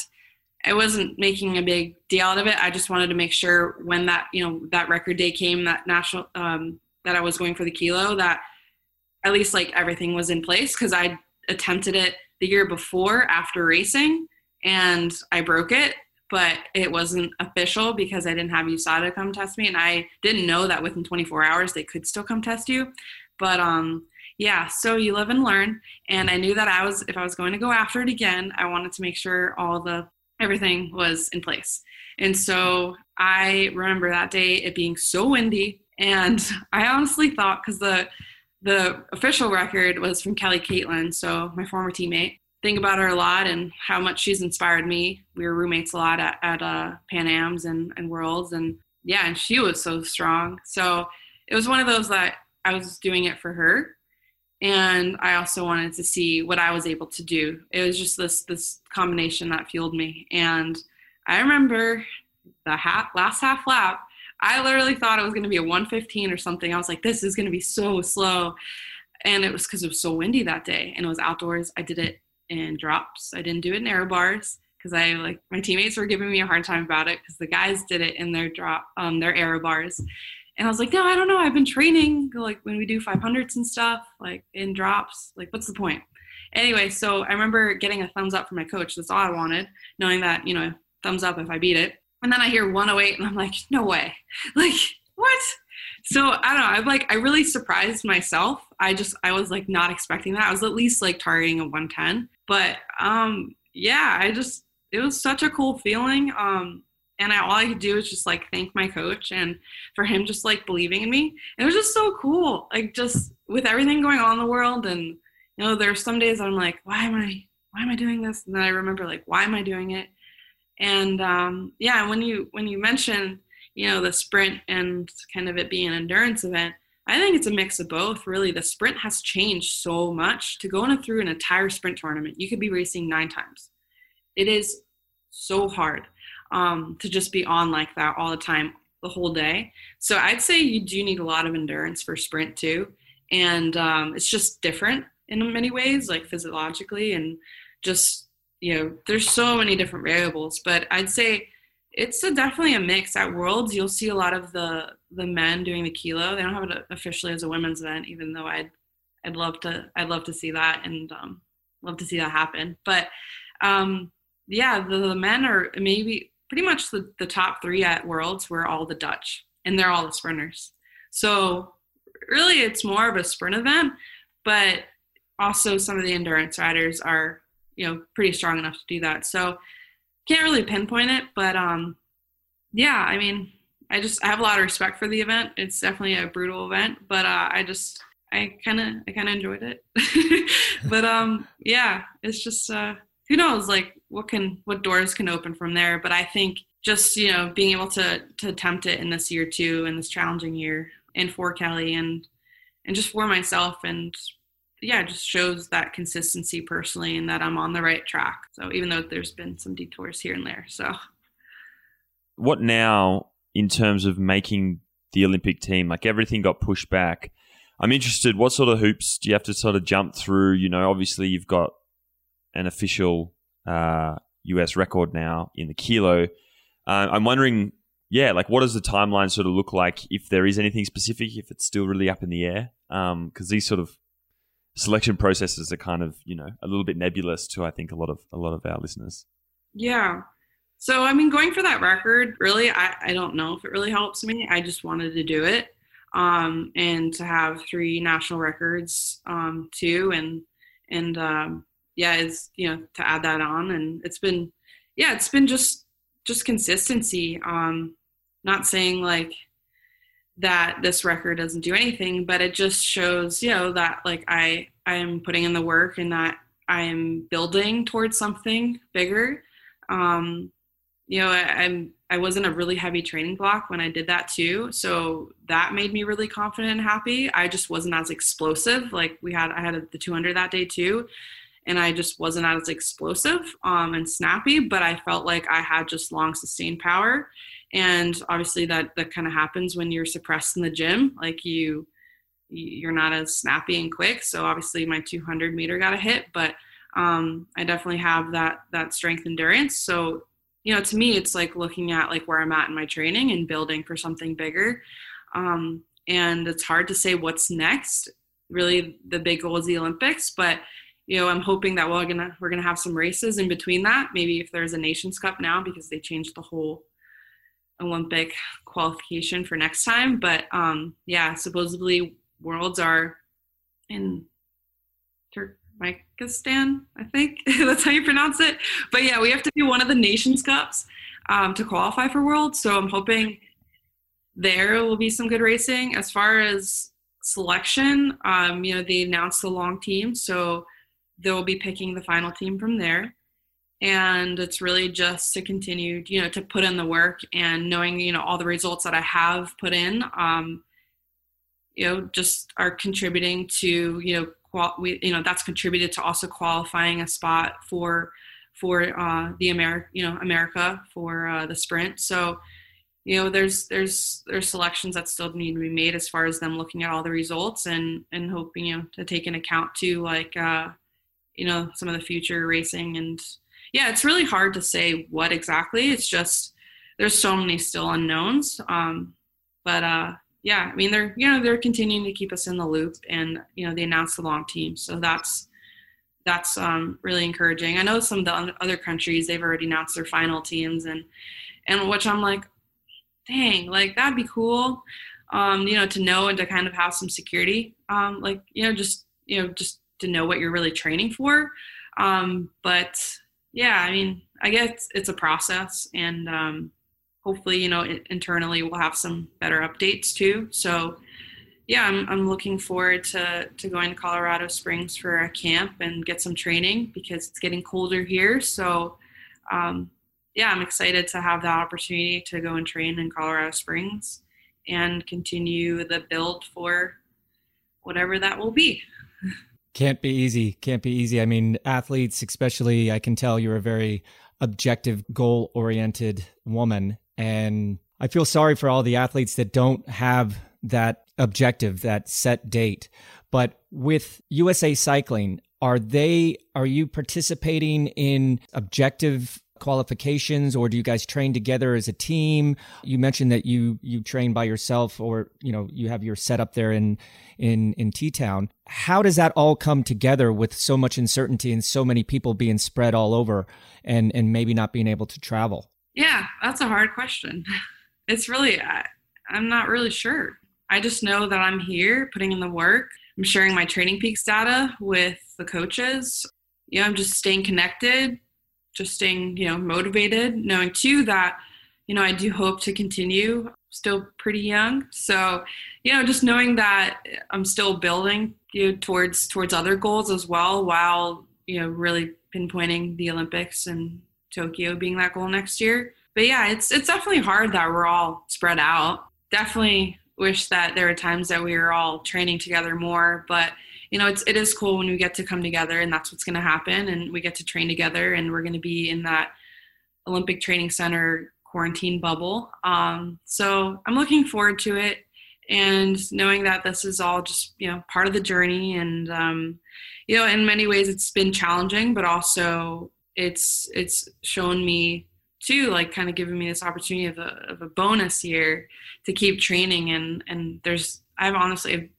I wasn't making a big deal out of it. I just wanted to make sure when that you know that record day came that national um, that i was going for the kilo that at least like everything was in place because i attempted it the year before after racing and I broke it, but it wasn't official because I didn't have USADA come test me. And I didn't know that within 24 hours they could still come test you. But um, Yeah, so you live and learn. And I knew that I was, if I was going to go after it again, I wanted to make sure all the, everything was in place. And so I remember that day it being so windy. And I honestly thought, because the, the official record was from Kelly Catlin, so my former teammate. Think about her a lot and how much she's inspired me. We were roommates a lot at, at uh, Pan Am's and, and Worlds, and yeah, and she was so strong. So it was one of those that I was doing it for her, and I also wanted to see what I was able to do. It was just this this combination that fueled me. And I remember the half, last half lap. I literally thought it was going to be a 115 or something. I was like, this is going to be so slow. And it was because it was so windy that day and it was outdoors. I did it in drops. I didn't do it in aero bars because I like my teammates were giving me a hard time about it because the guys did it in their drop, um, their aero bars. And I was like, no, I don't know. I've been training like when we do 500s and stuff, like in drops. Like, what's the point? Anyway, so I remember getting a thumbs up from my coach. That's all I wanted, knowing that, you know, thumbs up if I beat it. And then I hear 108 and I'm like, no way. Like, what? So I don't know. I'm like, I really surprised myself. I just, I was like not expecting that. I was at least like targeting a 110. But um, yeah, I just, it was such a cool feeling. Um, and I, all I could do is just like thank my coach and for him just like believing in me. It was just so cool. Like just with everything going on in the world, and you know, there's some days I'm like, why am I, why am I doing this? And then I remember like, why am I doing it? And um, yeah, when you when you mention you know the sprint and kind of it being an endurance event, I think it's a mix of both. Really, the sprint has changed so much. To go through an entire sprint tournament, you could be racing nine times. It is so hard um, to just be on like that all the time, the whole day. So I'd say you do need a lot of endurance for sprint too, and um, it's just different in many ways, like physiologically and just you know, there's so many different variables. But I'd say it's a, definitely a mix. At Worlds, you'll see a lot of the the men doing the kilo. They don't have it officially as a women's event, even though I'd I'd love to I'd love to see that and um, love to see that happen. But um, yeah, the, the men are maybe pretty much the, the top three at Worlds were all the Dutch, and they're all the sprinters. So really, it's more of a sprint event, but also some of the endurance riders are you know pretty strong enough to do that. So can't really pinpoint it, but um, yeah, I mean, I just I have a lot of respect for the event. It's definitely a brutal event, but uh, I just I kind of I kind of enjoyed it. but um, yeah, it's just uh, who knows like what can what doors can open from there but i think just you know being able to to attempt it in this year too in this challenging year and for kelly and and just for myself and yeah just shows that consistency personally and that i'm on the right track. So even though there's been some detours here and there so. What now in terms of making the olympic team? Like everything got pushed back. I'm interested what sort of hoops do you have to sort of jump through? You know obviously you've got an official uh, US record now in the kilo. Uh, I'm wondering, yeah, like what does the timeline sort of look like if there is anything specific, if it's still really up in the air? Because um, these sort of selection processes are kind of, you know, a little bit nebulous to I think a lot of a lot of our listeners. Yeah. So I mean, going for that record, really, I, I don't know if it really helps me. I just wanted to do it, um, and to have three national records um, too, and and um, yeah, is you know to add that on, and it's been yeah, it's been just just consistency. Um, not saying like that this record doesn't do anything, but it just shows you know that like I I am putting in the work and that I am building towards something bigger. Um, you know, I, I'm I was in a really heavy training block when I did that too, so that made me really confident and happy. I just wasn't as explosive. Like we had, I had the 200 that day too, and I just wasn't as explosive um, and snappy, but I felt like I had just long sustained power. And obviously that that kind of happens when you're suppressed in the gym, like you you're not as snappy and quick. So obviously my 200 meter got a hit, but um, I definitely have that that strength endurance. So you know, to me, it's like looking at like where I'm at in my training and building for something bigger. Um, and it's hard to say what's next. Really, the big goal is the Olympics, but you know, I'm hoping that we're gonna we're gonna have some races in between that. Maybe if there's a Nations Cup now because they changed the whole Olympic qualification for next time. But um, yeah, supposedly worlds are in Turkmenistan, I think that's how you pronounce it. But yeah, we have to do one of the Nations Cups um, to qualify for World. So I'm hoping there will be some good racing. As far as selection, um, you know, they announced the long team, so they'll be picking the final team from there. And it's really just to continue, you know, to put in the work and knowing, you know, all the results that I have put in, um, you know, just are contributing to, you know, qual- we, you know, that's contributed to also qualifying a spot for, for uh, the America, you know, America for uh, the sprint. So, you know there's there's there's selections that still need to be made as far as them looking at all the results and and hoping you know to take an account to like uh you know some of the future racing and yeah it's really hard to say what exactly it's just there's so many still unknowns um but uh yeah i mean they're you know they're continuing to keep us in the loop and you know they announced the long team so that's that's um, really encouraging. I know some of the other countries they've already announced their final teams, and and which I'm like, dang, like that'd be cool. Um, you know, to know and to kind of have some security. Um, like, you know, just you know, just to know what you're really training for. Um, but yeah, I mean, I guess it's a process, and um, hopefully, you know, it, internally we'll have some better updates too. So, yeah, I'm I'm looking forward to to going to Colorado Springs for a camp and get some training because it's getting colder here. So, um, yeah, I'm excited to have the opportunity to go and train in Colorado Springs and continue the build for whatever that will be. Can't be easy. Can't be easy. I mean, athletes, especially, I can tell you're a very objective, goal oriented woman. And I feel sorry for all the athletes that don't have that objective, that set date. But with USA Cycling, are they, are you participating in objective qualifications or do you guys train together as a team? You mentioned that you you train by yourself or you know you have your setup there in in in t-town. How does that all come together with so much uncertainty and so many people being spread all over and and maybe not being able to travel? Yeah that's a hard question. It's really I, i'm not really sure. I just know that i'm here putting in the work. I'm sharing my training peaks data with the coaches. Yeah i'm just staying connected just staying, you know, motivated, knowing too that, you know, I do hope to continue. Still pretty young, so you know, just knowing that I'm still building you know, towards towards other goals as well, while you know, really pinpointing the Olympics and Tokyo being that goal next year. But yeah, it's it's definitely hard that we're all spread out. Definitely wish that there were times that we were all training together more, but you know, it's it is cool when we get to come together and that's what's going to happen, and we get to train together, and we're going to be in that Olympic Training Center quarantine bubble. Um, so I'm looking forward to it, and knowing that this is all just you know part of the journey, and um, you know, in many ways it's been challenging, but also it's it's shown me too like kind of giving me this opportunity of a, of a bonus year to keep training and and there's i've honestly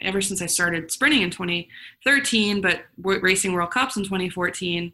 ever since I started sprinting in 2013, but racing World Cups in 2014,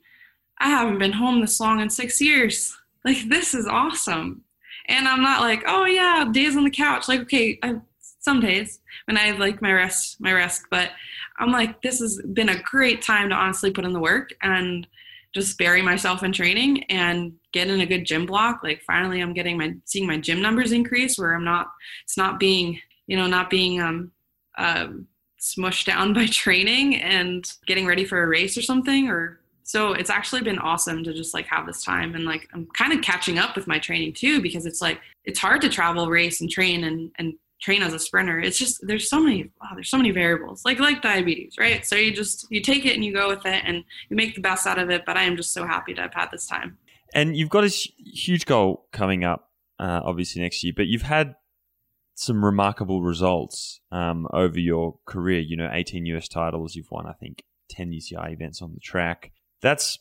I haven't been home this long in six years. Like, this is awesome. And I'm not like, oh yeah, days on the couch. Like, okay, I, some days when I like my rest, my rest, but I'm like, this has been a great time to honestly put in the work and just bury myself in training and get in a good gym block. Like, finally, I'm getting my seeing my gym numbers increase where I'm not, it's not being, you know, not being um, um, smushed down by training and getting ready for a race or something or so it's actually been awesome to just like have this time and like i'm kind of catching up with my training too because it's like it's hard to travel race and train and and train as a sprinter. It's just there's so many wow there's so many variables like like diabetes right? So you just you take it and you go with it and you make the best out of it but i am just so happy to have had this time. And you've got a huge goal coming up uh, obviously next year but you've had some remarkable results um, over your career. You know, 18 US titles, you've won, I think, 10 UCI events on the track. That's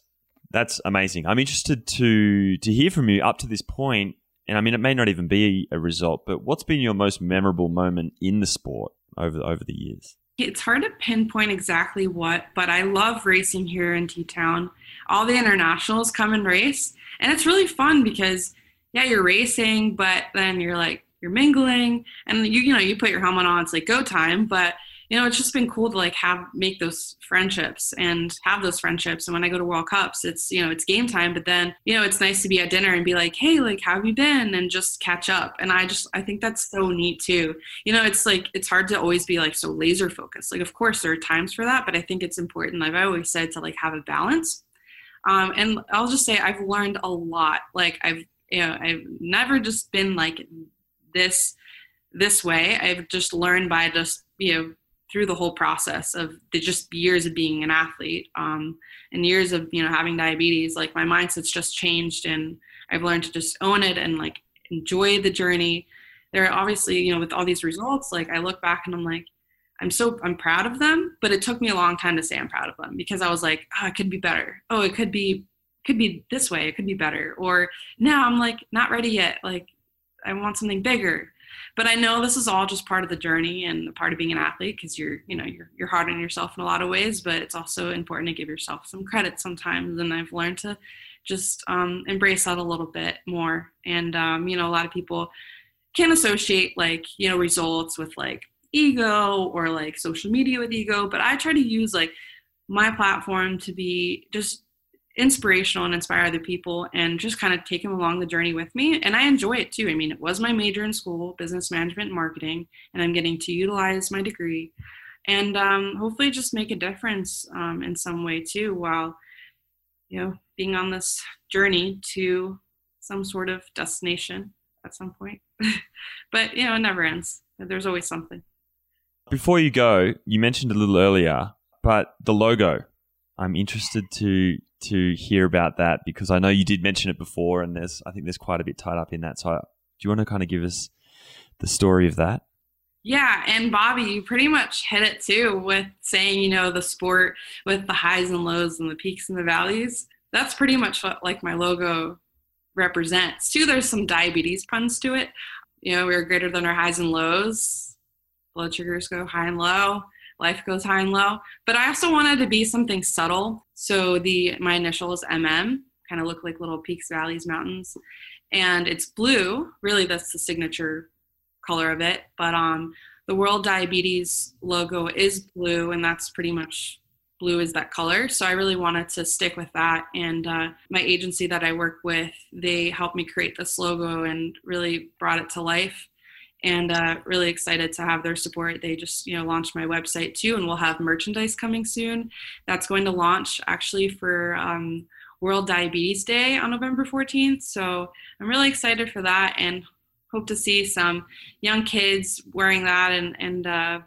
that's amazing. I'm interested to to hear from you up to this point. And I mean, it may not even be a result, but what's been your most memorable moment in the sport over over the years? It's hard to pinpoint exactly what, but I love racing here in T Town. All the internationals come and race, and it's really fun because yeah, you're racing, but then you're like you're mingling and you you know you put your helmet on it's like go time but you know, it's just been cool to like have make those friendships and have those friendships. And when I go to World Cups, it's you know it's game time, but then you know it's nice to be at dinner and be like, hey, like how have you been, and just catch up. And I just I think that's so neat too. You know, it's like it's hard to always be like so laser focused. Like of course there are times for that, but I think it's important. Like I've always said to like have a balance. Um, and I'll just say I've learned a lot. Like I've you know I've never just been like this this way. I've just learned by just you know through the whole process of the just years of being an athlete um, and years of you know having diabetes like my mindset's just changed and i've learned to just own it and like enjoy the journey. There are obviously you know with all these results like i look back and i'm like i'm so i'm proud of them but it took me a long time to say i'm proud of them because i was like oh it could be better. Oh it could be could be this way. It could be better. Or now i'm like not ready yet. Like i want something bigger but I know this is all just part of the journey and part of being an athlete because you're, you know, you're, you're hard on yourself in a lot of ways, but it's also important to give yourself some credit sometimes. And I've learned to just um, embrace that a little bit more. And, um, you know, a lot of people can associate like, you know, results with like ego or like social media with ego, but I try to use like my platform to be just inspirational and inspire other people and just kind of take them along the journey with me. And I enjoy it too. I mean, it was my major in school, business management and marketing, and I'm getting to utilize my degree and um, hopefully just make a difference um, in some way too while, you know, being on this journey to some sort of destination at some point. but, you know, it never ends. There's always something. Before you go, you mentioned a little earlier, but the logo. I'm interested to to hear about that because I know you did mention it before, and there's I think there's quite a bit tied up in that. So, I, do you want to kind of give us the story of that? Yeah, and Bobby, you pretty much hit it too with saying, you know, the sport with the highs and lows and the peaks and the valleys. That's pretty much what like my logo represents. Too, there's some diabetes puns to it. You know, we're greater than our highs and lows. Blood sugars go high and low life goes high and low. But I also wanted to be something subtle. So the my initials MM kind of look like little peaks, valleys, mountains, and it's blue. Really, that's the signature color of it. But um, the World Diabetes logo is blue, and that's pretty much blue is that color. So I really wanted to stick with that. And uh, my agency that I work with, they helped me create this logo and really brought it to life and uh, really excited to have their support. They just you know launched my website too, and we'll have merchandise coming soon. That's going to launch actually for um, World Diabetes Day on November 14th. So I'm really excited for that, and hope to see some young kids wearing that and and uh,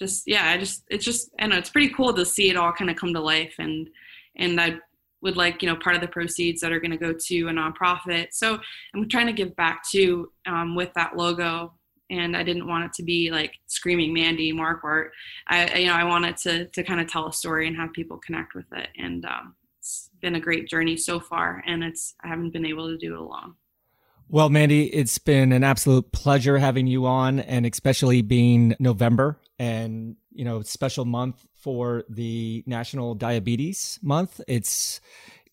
just yeah, I just it's just I know it's pretty cool to see it all kind of come to life and and I would like you know part of the proceeds that are going to go to a nonprofit so i'm trying to give back too um, with that logo and I didn't want it to be like screaming Mandy Marquardt. I you know I wanted to to kind of tell a story and have people connect with it, and um, it's been a great journey so far, and it's I haven't been able to do it alone. Well, Mandy, it's been an absolute pleasure having you on, and especially being November and you know special month for the National Diabetes Month. It's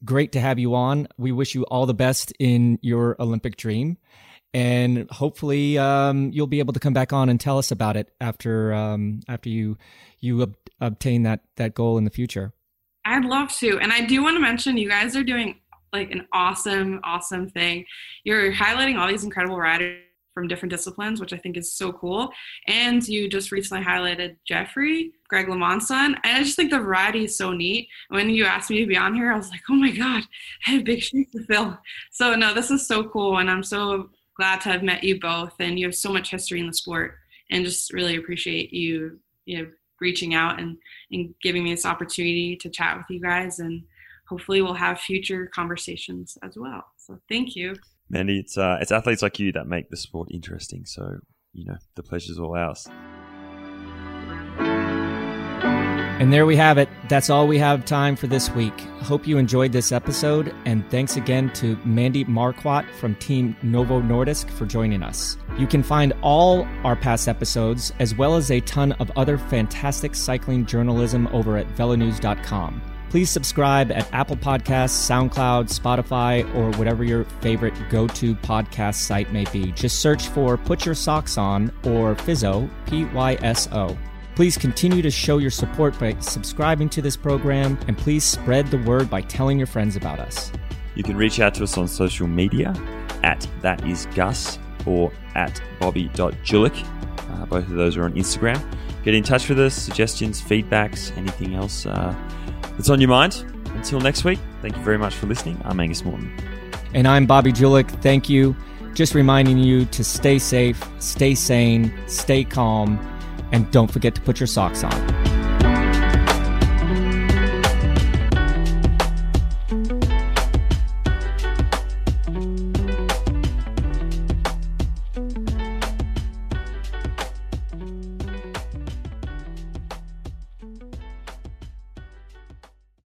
great to have you on. We wish you all the best in your Olympic dream and hopefully um, you'll be able to come back on and tell us about it after um, after you you ob- obtain that that goal in the future. I'd love to, and I do want to mention you guys are doing like an awesome, awesome thing. You're highlighting all these incredible riders from different disciplines, which I think is so cool. And you just recently highlighted Geoffrey, Greg LeMond's son. And I just think the variety is so neat. When you asked me to be on here, I was like, oh my God, I have big shoes to fill. So no, this is so cool. And I'm so glad to have met you both and you have so much history in the sport and just really appreciate you you know reaching out and, and giving me this opportunity to chat with you guys and hopefully we'll have future conversations as well. So thank you. Mandy it's uh, it's athletes like you that make the sport interesting so you know the pleasure's all ours and there we have it. That's all we have time for this week. Hope you enjoyed this episode, and thanks again to Mandy Marquardt from Team Novo Nordisk for joining us. You can find all our past episodes, as well as a ton of other fantastic cycling journalism over at velonews.com. Please subscribe at Apple Podcasts, SoundCloud, Spotify, or whatever your favorite go to podcast site may be. Just search for Put Your Socks On or Physo, P Y S O. Please continue to show your support by subscribing to this program and please spread the word by telling your friends about us. You can reach out to us on social media at that is Gus or at bobby.julich. Uh, both of those are on Instagram. Get in touch with us, suggestions, feedbacks, anything else uh, that's on your mind. Until next week, thank you very much for listening. I'm Angus Morton. And I'm Bobby Julich. Thank you. Just reminding you to stay safe, stay sane, stay calm, and don't forget to put your socks on.